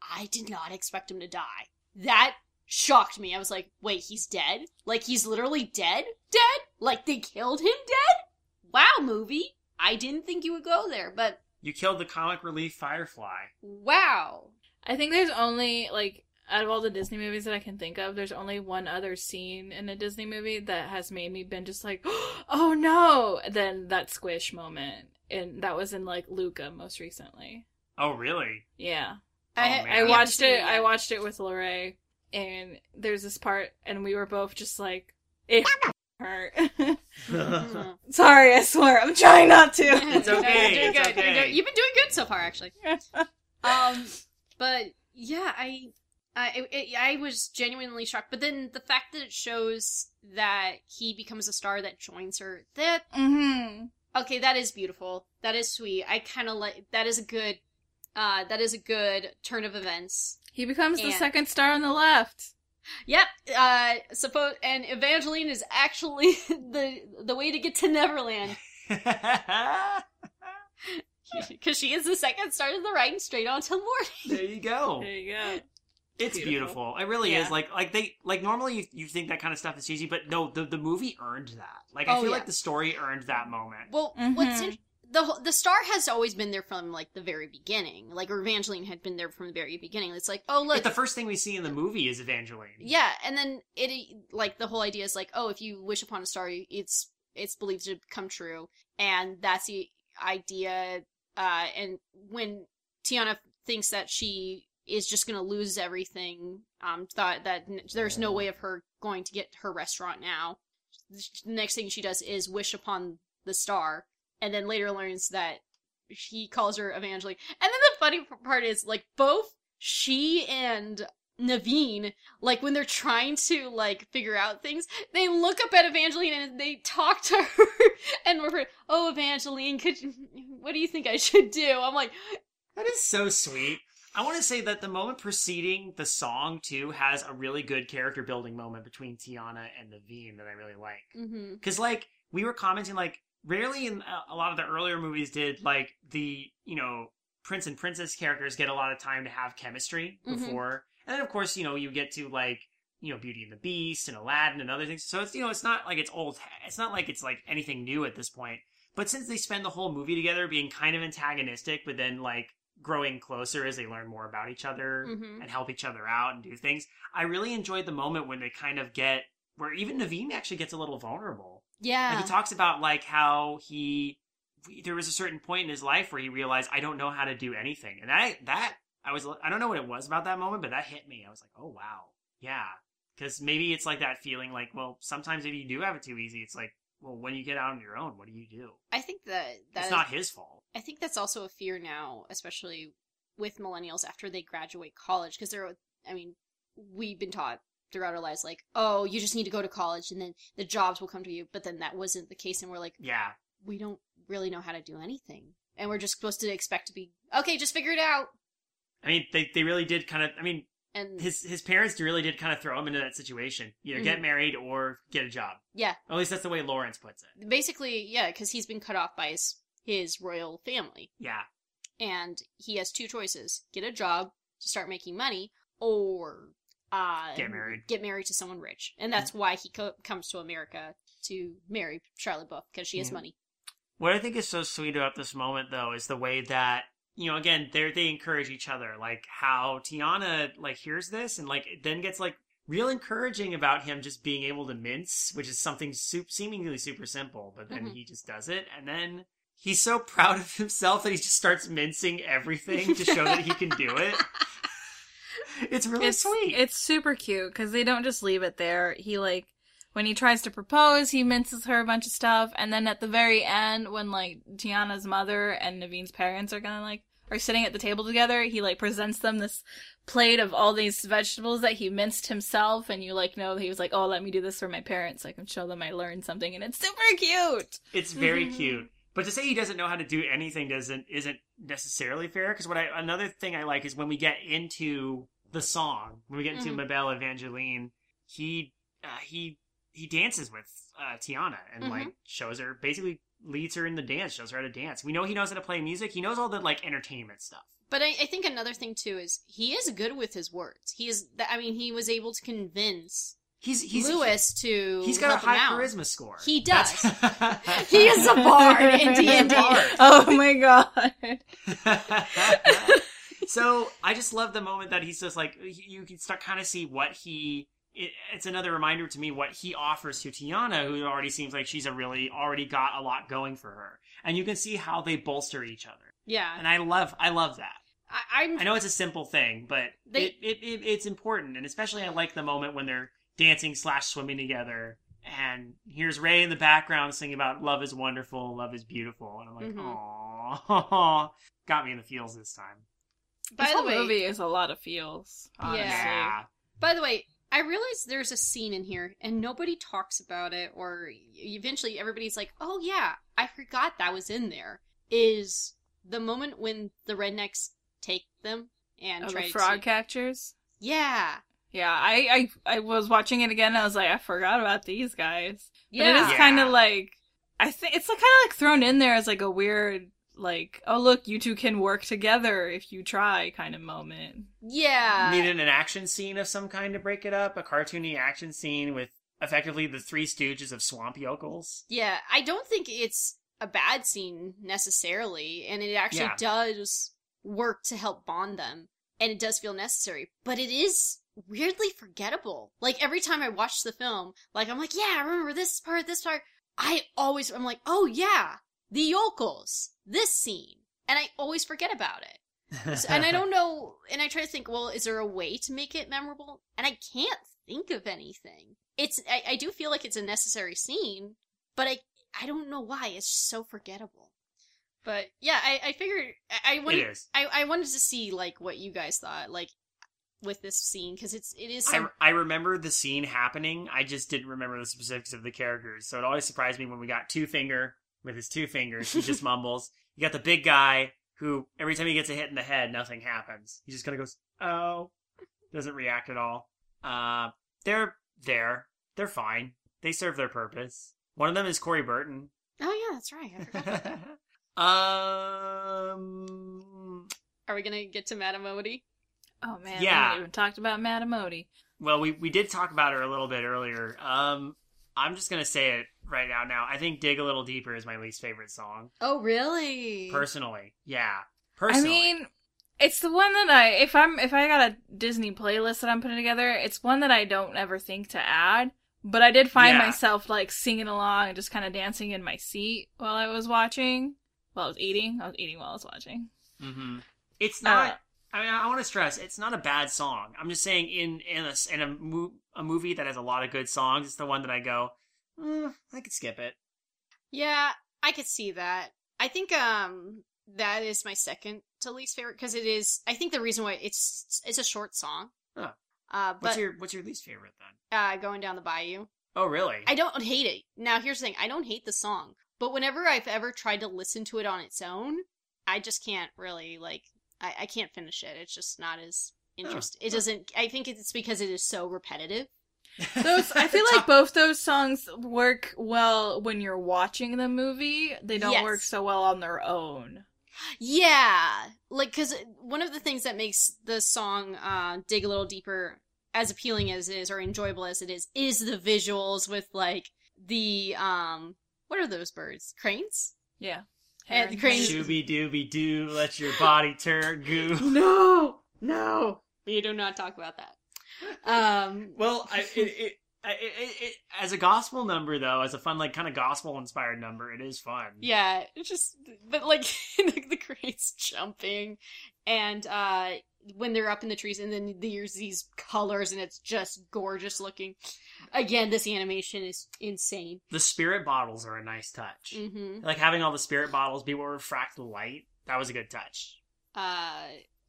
I did not expect him to die. That shocked me. I was like, wait, he's dead? Like he's literally dead? Dead? Like they killed him dead? Wow, movie. I didn't think you would go there, but you killed the comic relief Firefly. wow. I think there's only like out of all the Disney movies that I can think of, there's only one other scene in a Disney movie that has made me been just like, oh no, Then that squish moment, and that was in like Luca most recently. Oh, really? Yeah, I, Oh, man. I watched it. I watched it with Lorray, and there's this part, and we were both just like, it hurt. Sorry, I swear, I'm trying not to. It's You're okay, doing it's good. You're doing, you've been doing good so far, actually. Um, but yeah, I, I, it, it- I was genuinely shocked. But then the fact that it shows that he becomes a star that joins her, that hmm okay, that is beautiful. That is sweet. I kind of like that is a good, uh, that is a good turn of events. He becomes the second star on the left. Yep. Uh, suppose and Evangeline is actually the the way to get to Neverland. because she is the second star to the right and straight on till morning. There you go. There you go. It's Beautiful. beautiful. It really Yeah. is. Like like they like normally you, you think that kind of stuff is cheesy, but no, the the movie earned that. Like I Oh, feel yeah. like the story earned that moment. Well, what's Mhm. in, the the star has always been there from like the very beginning. Like Evangeline had been there from the very beginning. It's like, oh look, Like the first thing we see in the movie is Evangeline. yeah, and then it like the whole idea is like, oh, if you wish upon a star, it's it's believed to come true, and that's the idea. Uh, and when Tiana thinks that she is just going to lose everything, um, thought that n- there's no way of her going to get her restaurant now. The next thing she does is wish upon the star, and then later learns that he calls her Evangeline. And then the funny part is like both she and Naveen, like when they're trying to like figure out things, they look up at Evangeline and they talk to her, and we're like, oh Evangeline, could you, what do you think I should do? I'm like, That is so sweet. I want to say that the moment preceding the song too has a really good character building moment between Tiana and Naveen that I really like. mm-hmm. Because like we were commenting, like rarely in a- a lot of the earlier movies did like the you know prince and princess characters get a lot of time to have chemistry Mhm. before, and then of course you know you get to like you know Beauty and the Beast and Aladdin and other things. So it's you know it's not like it's old. It's not like it's like anything new at this point. But since they spend the whole movie together being kind of antagonistic, but then like growing closer as they learn more about each other Mhm. and help each other out and do things, I really enjoyed the moment when they kind of get where even Naveen actually gets a little vulnerable. yeah, Like he talks about like how he there was a certain point in his life where he realized I don't know how to do anything, and I that I was I don't know what it was about that moment, but that hit me. I was like, oh wow, yeah, because maybe it's like that feeling like well sometimes if you do have it too easy, it's like well when you get out on your own, what do you do? I think that that it's is- not his fault. I think that's also a fear now, especially with millennials after they graduate college, because they're, I mean, we've been taught throughout our lives, like, oh, you just need to go to college and then the jobs will come to you. But then that wasn't the case, and we're like, Yeah, we don't really know how to do anything. And we're just supposed to expect to be, okay, just figure it out. I mean they they really did kind of. I mean And his his parents really did kind of throw him into that situation. Either get Mhm. married or get a job. yeah, At least that's the way Lawrence puts it. basically, yeah, because he's been cut off by his, his royal family. Yeah. and he has two choices: get a job to start making money, or uh, Get married. Get married to someone rich, and that's why he co- comes to America to marry Charlotte Buff because she has Yeah. money. What I think is so sweet about this moment, though, is the way that you know, again, they they encourage each other. Like how Tiana like hears this and like then gets like real encouraging about him just being able to mince, which is something seemingly super simple, but then Mhm. he just does it, and then he's so proud of himself that he just starts mincing everything to show that he can do it. It's really it's sweet. It's super cute because they don't just leave it there. He like when he tries to propose, he minces her a bunch of stuff, and then at the very end, when like Tiana's mother and Naveen's parents are gonna like are sitting at the table together, he like presents them this plate of all these vegetables that he minced himself, and you like know he was like, "Oh, let me do this for my parents, so I can show them I learned something," and it's super cute. It's very cute. But to say he doesn't know how to do anything doesn't isn't necessarily fair. Because what I another thing I like is when we get into the song, when we get into Mhm. Ma Belle Evangeline, he uh, he he dances with uh, Tiana and Mhm. like shows her basically leads her in the dance, shows her how to dance. We know he knows how to play music. He knows all the like entertainment stuff. But I, I think another thing too is he is good with his words. He is. I mean, he was able to convince He's he's Louis to. He's got a high charisma score. He does. He is a bard in He's D&D. Oh my god. so I just love the moment that he's just like you can start kind of see what he. It, it's another reminder to me what he offers to Tiana, who already seems like she's a really already got a lot going for her, and you can see how they bolster each other, Yeah, and I love I love that. I, I'm. I know it's a simple thing, but They- it, it, it it's important, and especially I like the moment when they're dancing slash swimming together. And here's Ray in the background singing about love is wonderful, love is beautiful, and I'm like, Mhm. oh, got me in the feels this time. By this the whole way, movie is a lot of feels. Honestly. Yeah. By the way, I realize there's a scene in here and nobody talks about it, or eventually everybody's like, oh yeah, I forgot that was in there. Is the moment when the rednecks take them and Oh, try the to. frog catchers. Yeah. Yeah, I, I I was watching it again. And I was like, I forgot about these guys. But Yeah. it is Yeah. kind of like I think it's kind of like thrown in there as like a weird like, oh look, you two can work together if you try kind of moment. Yeah. Needed an action scene of some kind to break it up, a cartoony action scene with effectively the three stooges of swamp yokels. Yeah, I don't think it's a bad scene necessarily, and it actually Yeah. does work to help bond them, and it does feel necessary, but it is weirdly forgettable. Like every time I watch the film, like I'm like, yeah, I remember this part, this part. I always, I'm like, oh yeah, the yokels, this scene, and I always forget about it. So- and I don't know, and I try to think, well, is there a way to make it memorable? And I can't think of anything. It's, I, I do feel like it's a necessary scene, but I, I don't know why. It's so forgettable. But yeah, I, I figured I, I wanted. I, I wanted to see like what you guys thought, like with this scene, because it's, it is I, some, I remember the scene happening. I just didn't remember the specifics of the characters. So it always surprised me when we got Two Finger with his two fingers. He just mumbles. You got the big guy who every time he gets a hit in the head, nothing happens. He just kind of goes, "Oh," doesn't react at all. Uh, they're there. They're fine. They serve their purpose. One of them is Corey Burton. oh yeah, that's right. I forgot. um. Are we gonna get to Madame Odie? Oh man, Yeah. we even talked about Madame Odie. Well, we we did talk about her a little bit earlier. Um, I'm just gonna say it right now. Now, I think "Dig a Little Deeper" is my least favorite song. Oh really? Personally, yeah. I Personally, mean, it's the one that I if I'm if I got a Disney playlist that I'm putting together, it's one that I don't ever think to add. But I did find Yeah. myself like singing along and just kind of dancing in my seat while I was watching. While I was eating, I was eating while I was watching. hmm it's not. Uh, I mean, I want to stress it's not a bad song. I'm just saying in in a in a, mo- a movie that has a lot of good songs, it's the one that I go, mm, I could skip it. Yeah, I could see that. I think um that is my second to least favorite because it is. I think the reason why it's it's a short song. Huh. Uh, What's your What's your least favorite then? uh, going down the bayou. Oh, really? I don't hate it. Now here's the thing: I don't hate the song, but whenever I've ever tried to listen to it on its own, I just can't really like. I, I can't finish it. It's just not as interesting. It doesn't. I think it's because it is so repetitive. Those I feel like both those songs work well when you're watching the movie. They don't Yes. work so well on their own. Yeah, like because one of the things that makes the song uh, "Dig a Little Deeper" as appealing as it is, or enjoyable as it is, is the visuals with like the um, what are those birds? Cranes? Yeah. And the cranes- Shooby dooby doo, let your body turn goo. No, no, we do not talk about that. Um, Well, I, it, it, it, it, it, as a gospel number, though, as a fun, like, kind of gospel inspired number, it is fun. yeah, it's just but like the, the cranes jumping, and uh, when they're up in the trees, and then there's these colors, and it's just gorgeous looking. Again, this animation is insane. The spirit bottles are a nice touch. hmm Like having all the spirit bottles be what refract the light. That was a good touch. Uh,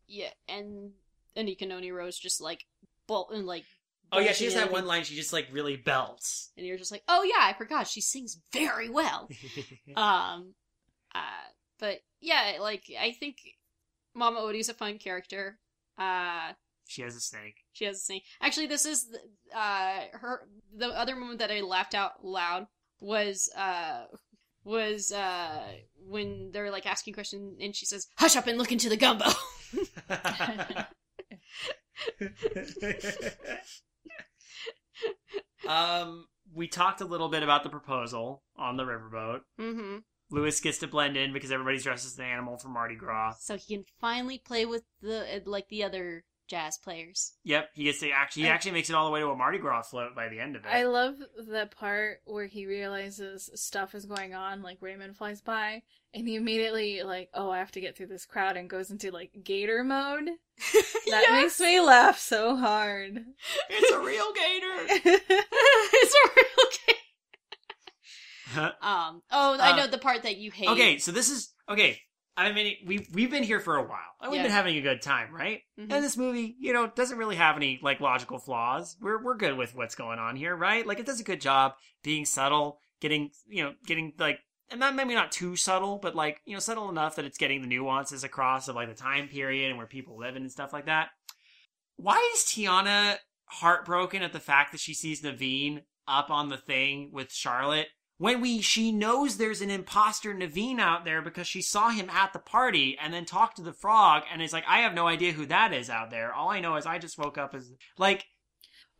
yeah, and Anika Noni Rose just like bolt and like. Oh yeah, she has that one line. She just like really belts. and you're just like, oh yeah, I forgot she sings very well. um, uh, but yeah, like I think Mama Odie's a fun character. Uh, she has a snake. she has a snake. Actually, this is uh her. The other moment that I laughed out loud was uh was uh when they're like asking questions and she says, "Hush up and look into the gumbo." um, we talked a little bit about the proposal on the riverboat. mm-hmm. Louis gets to blend in because everybody's dressed as an animal for Mardi Gras. So he can finally play with the like the other jazz players. Yep, he gets to actually he I- actually makes it all the way to a Mardi Gras float by the end of it. I love the part where he realizes stuff is going on, like Raymond flies by, and he immediately like, oh, I have to get through this crowd, and goes into like gator mode. That Yes! makes me laugh so hard. it's a real gator. it's a real game. Um. Oh, I Uh, know the part that you hate. okay, so this is okay. I mean, we we've been here for a while, and we've Yeah. been having a good time, right? Mhm. And this movie, you know, doesn't really have any like logical flaws. We're we're good with what's going on here, right? Like it does a good job being subtle, getting you know, getting like, and not maybe not too subtle, but like you know, subtle enough that it's getting the nuances across of like the time period and where people live in and stuff like that. Why is Tiana heartbroken at the fact that she sees Naveen up on the thing with Charlotte when we she knows there's an imposter Naveen out there because she saw him at the party and then talked to the frog and it's like I have no idea who that is out there. All I know is I just woke up as like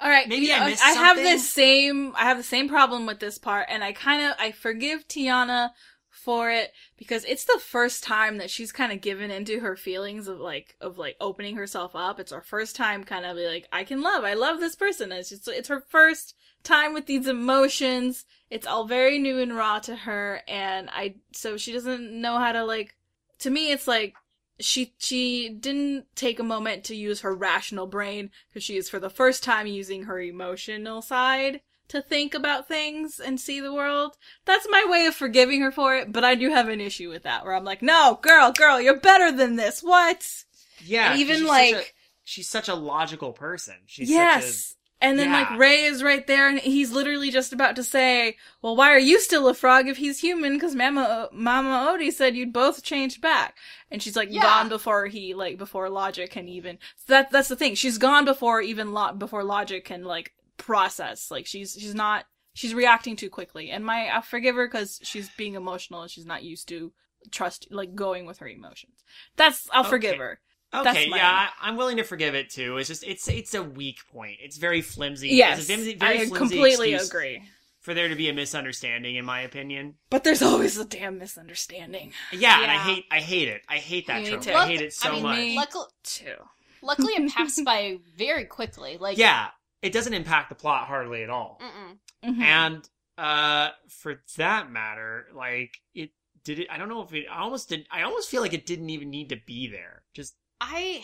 All right, Maybe I missed I have the same. I have the same problem with this part, and I kind of I forgive Tiana for it because it's the first time that she's kind of given into her feelings of like of like opening herself up. It's her first time kind of like I can love. I love this person. It's just it's her first time with these emotions. It's all very new and raw to her, and I so she doesn't know how to like. To me, it's like she she didn't take a moment to use her rational brain because she is for the first time using her emotional side to think about things and see the world. That's my way of forgiving her for it, but I do have an issue with that where I'm like, "No, girl, girl, you're better than this." What? yeah, And even she's like such a, she's such a logical person. She's yes. And then yeah. like Ray is right there and he's literally just about to say, "Well, why are you still a frog if he's human cuz Mama Mama Odie said you'd both changed back." And she's like Yeah. gone before he like before logic can even that that's the thing. She's gone before even lo- before logic can like process. Like she's she's not she's reacting too quickly. And my I forgive her cuz she's being emotional and she's not used to trust like going with her emotions. That's I'll forgive her. Okay, That's my- yeah, I, I'm willing to forgive it too. It's just it's it's a weak point. It's very flimsy. Yes. it's a flimsy, very I flimsy completely agree. for there to be a misunderstanding, in my opinion. But there's always a damn misunderstanding. Yeah, and I hate I hate it. I hate that trope. too. I hate it so I mean, much. me- Luckily, Too. luckily it passed by very quickly. Like, yeah, it doesn't impact the plot hardly at all. Mm-mm. Mhm. And uh for that matter, like it did it I don't know if it I almost did I almost feel like it didn't even need to be there. Just I,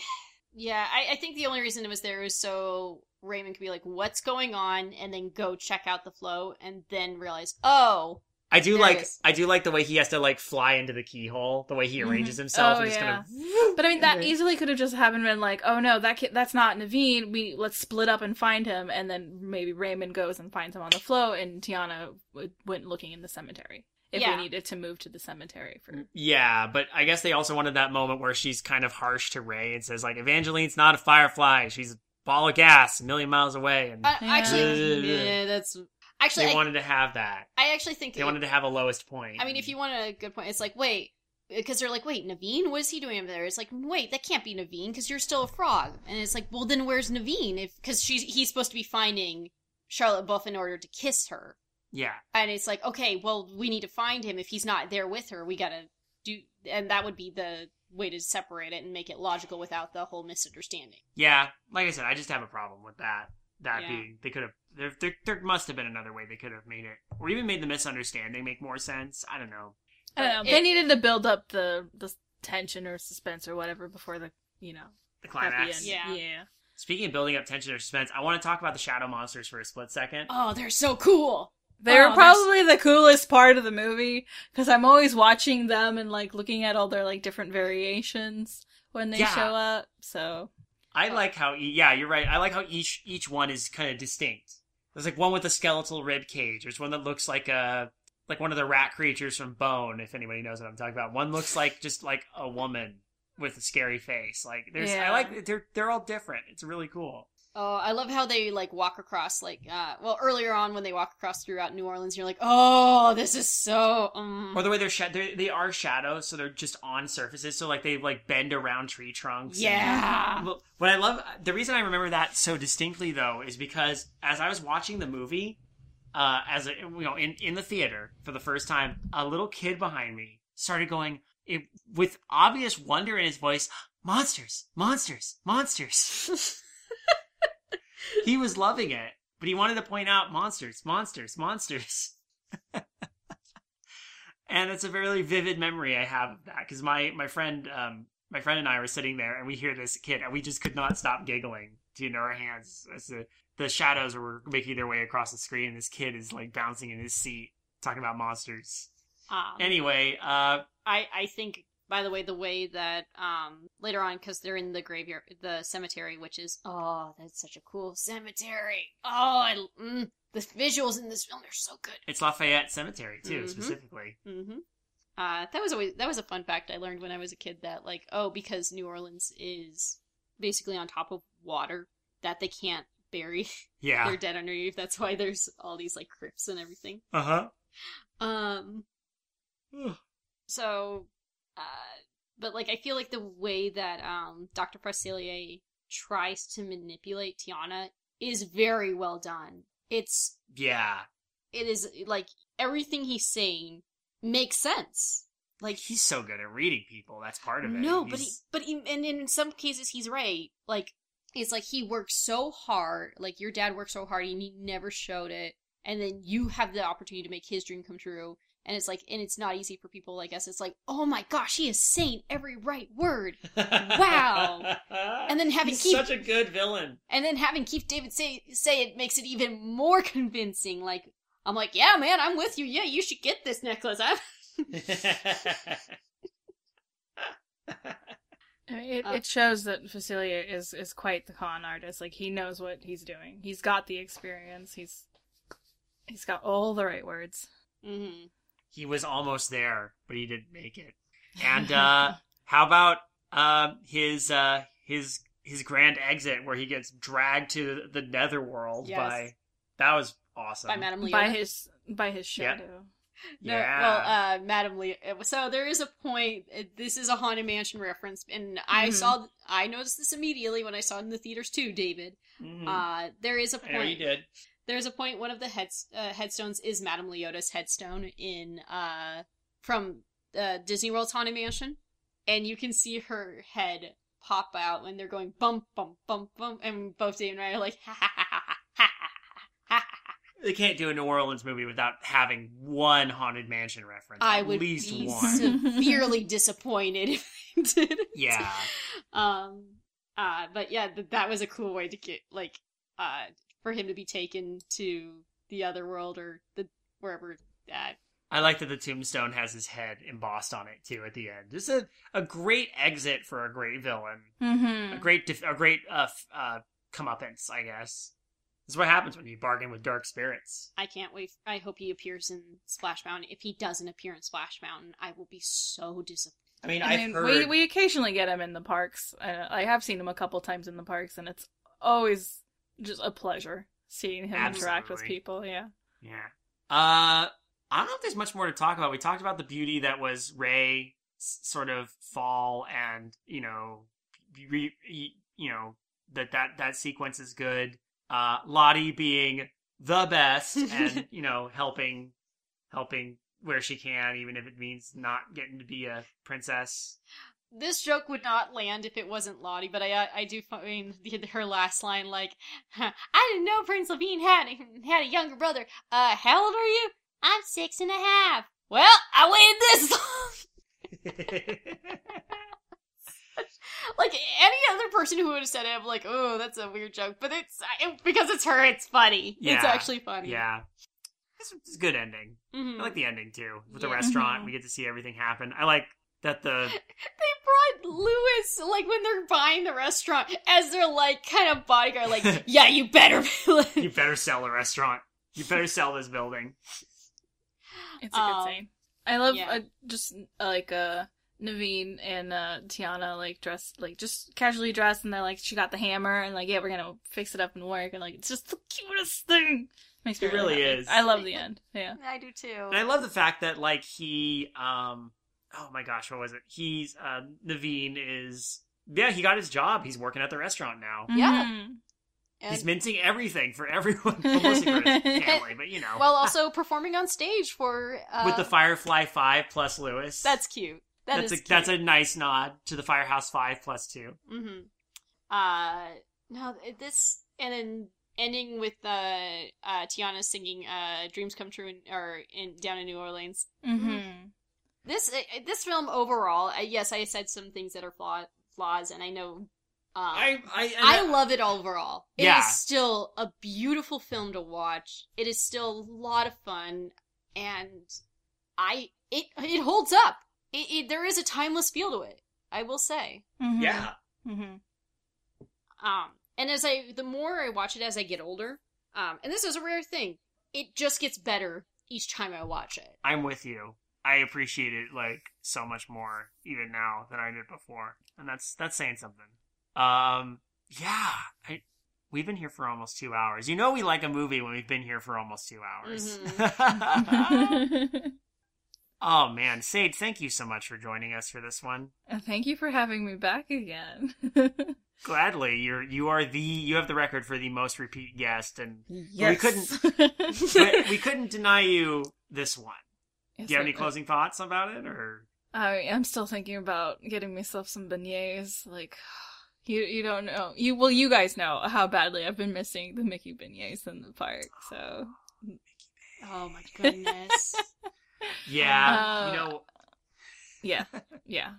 yeah, I, I think the only reason it was there was so Raymond could be like, "What's going on?" and then go check out the flow, and then realize, oh, I do There like is. I do like the way he has to like fly into the keyhole, the way he mm-hmm. arranges himself Oh, and just yeah. kind of But I mean, that easily could have just happened. Been like, oh no, that kid, that's not Naveen. We let's split up and find him, and then maybe Raymond goes and finds him on the flow, and Tiana w- went looking in the cemetery if Yeah. we needed to move to the cemetery for. Yeah, but I guess they also wanted that moment where she's kind of harsh to Ray and says like Evangeline's not a firefly, she's a ball of gas a million miles away and I, Yeah. actually, yeah, that's actually, they I, wanted to have that. I actually think They wanted to have a lowest point. I mean, if you want a good point, it's like, wait, because they're like, wait, Naveen, what is he doing over there? It's like, wait, that can't be Naveen because you're still a frog, and it's like, well, then where's Naveen? If because she's he's supposed to be finding Charlotte Buff in order to kiss her, Yeah. and it's like, okay, well, we need to find him. If he's not there with her, we gotta do, and that would be the way to separate it and make it logical without the whole misunderstanding. Yeah. Like I said, I just have a problem with that. That Yeah. being they could have there, there there must have been another way they could have made it. Or even made the misunderstanding make more sense. I don't know. I don't uh, know. It- they needed to build up the the tension or suspense or whatever before the you know The climax. end. Yeah. yeah. Speaking of building up tension or suspense, I want to talk about the shadow monsters for a split second. Oh, they're so cool. They're Oh, probably the coolest part of the movie because I'm always watching them and like looking at all their like different variations when they Yeah. show up. So I like how yeah, you're right. I like how each each one is kind of distinct. There's like one with a skeletal rib cage. There's one that looks like a like one of the rat creatures from Bone, if anybody knows what I'm talking about. One looks like just like a woman with a scary face. Like there's I like they're they're all different. It's really cool. Oh, I love how they like walk across like uh well earlier on when they walk across throughout New Orleans you're like, "Oh, this is so um Or the way they're, sha- they're they are shadows, so they're just on surfaces. So like they like bend around tree trunks. and- Yeah. Well, what I love, the reason I remember that so distinctly though, is because as I was watching the movie, uh, as a, you know, in in the theater for the first time, a little kid behind me started going it, with obvious wonder in his voice, "Monsters, monsters, monsters." he was loving it, but he wanted to point out monsters, monsters, monsters. and it's a very vivid memory I have of that because my my friend um my friend and I were sitting there and we hear this kid and we just could not stop giggling to you know our hands as the the shadows were making their way across the screen and this kid is like bouncing in his seat talking about monsters. um, Anyway, uh I I think by the way the way that um later on cuz they're in the graveyard the cemetery which is oh, that's such a cool cemetery. Oh, I mm, the visuals in this film are so good. it's Lafayette Cemetery too, Mhm. specifically. Mhm. Uh that was always that was a fun fact I learned when I was a kid that like oh, because New Orleans is basically on top of water that they can't bury Yeah. their dead underneath. That's why there's all these like crypts and everything. Uh huh. Um. So, uh, but like I feel like the way that um Dr. Facilier tries to manipulate Tiana is very well done. It's yeah. it is like everything he's saying makes sense. Like He's so good at reading people. That's part of it. no, but he, but he, and in some cases he's right. Like it's like he works so hard. Like your dad worked so hard, and he never showed it. And then you have the opportunity to make his dream come true. And it's like, and it's not easy for people like us. It's like, oh my gosh, he is saying every right word. Wow. And then having He's Keith- such a good villain. And then having Keith David say say it makes it even more convincing. Like I'm like, yeah, man, I'm with you. Yeah, you should get this necklace. I'm It, Uh, it shows that Facilier is is quite the con artist. Like he knows what he's doing. He's got the experience. He's he's got all the right words. hmm he was almost there, but he didn't make it. And uh how about um his uh his his grand exit where he gets dragged to the netherworld Yes. by that was awesome. by Madame Leota. by his by his Yeah. shadow. No, Yeah. well, uh, Madam Lee. So there is a point. uh, This is a haunted mansion reference, and I Mhm. saw. I noticed this immediately when I saw it in the theaters too. David, Mhm. uh, there is a I know you point. did. There's a point. One of the head, uh, headstones is Madame Leota's headstone in uh, from uh, Disney World's Haunted Mansion, and you can see her head pop out when they're going bump bump bump bump, and both Dave and I are like ha ha ha ha ha ha. ha. They can't do a New Orleans movie without having one haunted mansion reference. I at would least be one. severely disappointed if they did. Yeah. Um. Uh. But yeah, th- that was a cool way to get like uh for him to be taken to the other world or the wherever. that. I like that the tombstone has his head embossed on it too at the end. Just a, a great exit for a great villain. Mm-hmm. A great def- a great uh, f- uh comeuppance, I guess. This is what happens when you bargain with dark spirits. I can't wait. I hope he appears in Splash Mountain. If he doesn't appear in Splash Mountain, I will be so disappointed. I mean, I I've mean, heard we we occasionally get him in the parks. Uh, I have seen him a couple times in the parks, and it's always just a pleasure seeing him interact with people. Yeah. Yeah. Uh, I don't know if there's much more to talk about. We talked about the beauty that was Ray sort of fall and, you know, re, you know, that, that, that sequence is good. Uh, Lottie being the best and, you know, helping, helping where she can, even if it means not getting to be a princess. This joke would not land if it wasn't Lottie, but I I do find the, her last line like, "I didn't know Prince Naveen had had a younger brother. Uh, how old are you? I'm six and a half. Well, I waited this long." like any other person who would have said it, I'm like, "Oh, that's a weird joke," but it's it, because it's her. It's funny. It's actually funny. yeah. It's, it's a good ending. Mhm. I like the ending too. With the restaurant, Mhm. we get to see everything happen. I like that the They brought Louis, like when they're buying the restaurant, as their like kind of bodyguard, like, yeah, you better. you better sell the restaurant. You better sell this building. It's a good Um, scene. I love yeah. uh, just uh, like uh Naveen and uh Tiana like dressed like just casually dressed and they're like she got the hammer and like yeah we're gonna fix it up and work and like it's just the cutest thing. Makes me It really happy. is. I love the end. Yeah. I do too. And I love the fact that like he um oh my gosh, what was it? He's uh Naveen is yeah, he got his job. He's working at the restaurant now. Yeah. Mhm. And- He's minting everything for everyone, well, mostly for his family, but you know, while also performing on stage for uh, with the Firefly Five plus Louis. That's cute. That that's is a that's a nice nod to the Firehouse Five plus two. Mm-hmm. Uh, no, this and then ending with uh, uh Tiana singing uh "Dreams Come True" in, or in down in New Orleans. Mhm. This uh, this film overall, uh, yes, I said some things that are flaw- flaws, and I know. Um, I I I love it overall. It is Yeah. still a beautiful film to watch. It is still a lot of fun, and I it it holds up. It, it there is a timeless feel to it. I will say. Mhm. yeah. Mhm. Um, and as I the more I watch it as I get older, um, and this is a rare thing, it just gets better each time I watch it. I'm with you. I appreciate it like so much more even now than I did before, and that's that's saying something. Um, yeah, I We've been here for almost two hours. You know we like a movie when we've been here for almost two hours. oh man, Sage, thank you so much for joining us for this one. Thank you for having me back again. Gladly, you're you are the you have the record for the most repeat guest, and yes. we couldn't we couldn't deny you this one. Yes, Do you have any closing thoughts about it, or I I'm still thinking about getting myself some beignets. Like, you you don't know you well you guys know how badly I've been missing the Mickey beignets in the park. So Oh my goodness. yeah, Uh, you know, yeah, yeah.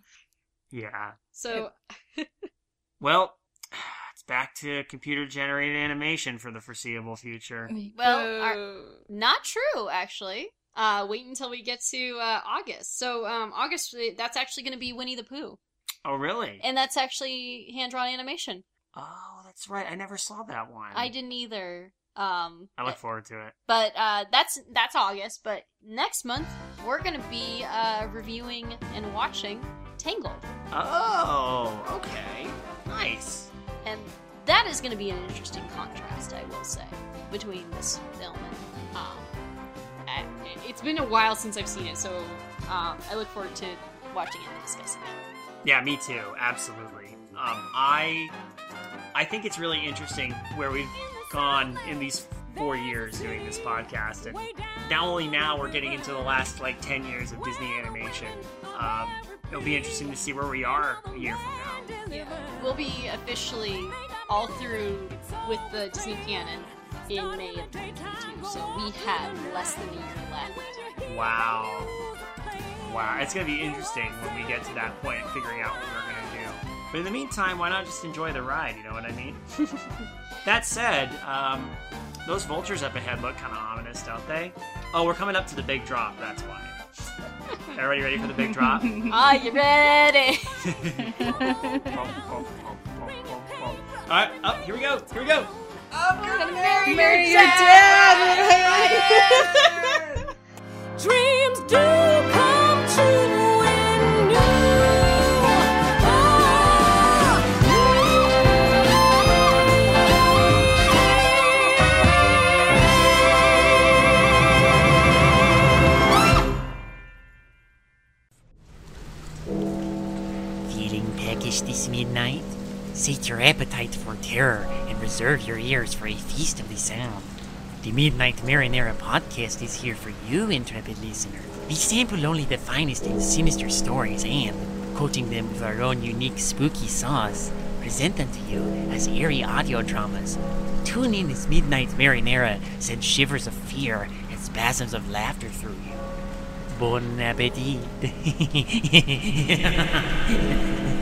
yeah. so Well, it's back to computer generated animation for the foreseeable future. Well, our- not true, actually. Uh, wait until we get to uh, August. So um, August, that's actually going to be Winnie the Pooh, Oh, really? and that's actually hand drawn animation. oh, that's right. I never saw that one. I didn't either. Um, I look forward to it. but uh, that's that's August. But next month we're going to be uh, reviewing and watching Tangled, Oh, okay. Nice. and that is going to be an interesting contrast, I will say, between this film and. Um, I- it's been a while since I've seen it, so um, I look forward to watching it and discussing it. Yeah, me too. Absolutely. Um, I I think it's really interesting where we've gone in these four years doing this podcast, and now only now we're getting into the last like ten years of Disney animation. Um, it'll be interesting to see where we are a year from now. Yeah. We'll be officially all through with the Disney canon in May of 2022, so we have less than a year left. Wow. Wow, it's gonna be interesting when we get to that point and figuring out what we're gonna do. But in the meantime, why not just enjoy the ride? You know what I mean? that said, um, those vultures up ahead look kind of ominous, don't they? Oh, we're coming up to the big drop. That's why. Everybody ready for the big drop? Are you ready? All right, up. Here we go. Here we go. Oh, I'm gonna marry, Marry your your dad. Dreams do come true when you Feeling peckish this midnight? Sate your appetite for terror and reserve your ears for a feast of the sound. The Midnight Marinara podcast is here for you, intrepid listener. We sample only the finest and sinister stories and, quoting them with our own unique spooky sauce, present them to you as eerie audio dramas. Tune in as Midnight Marinara sends shivers of fear and spasms of laughter through you. Bon appetit!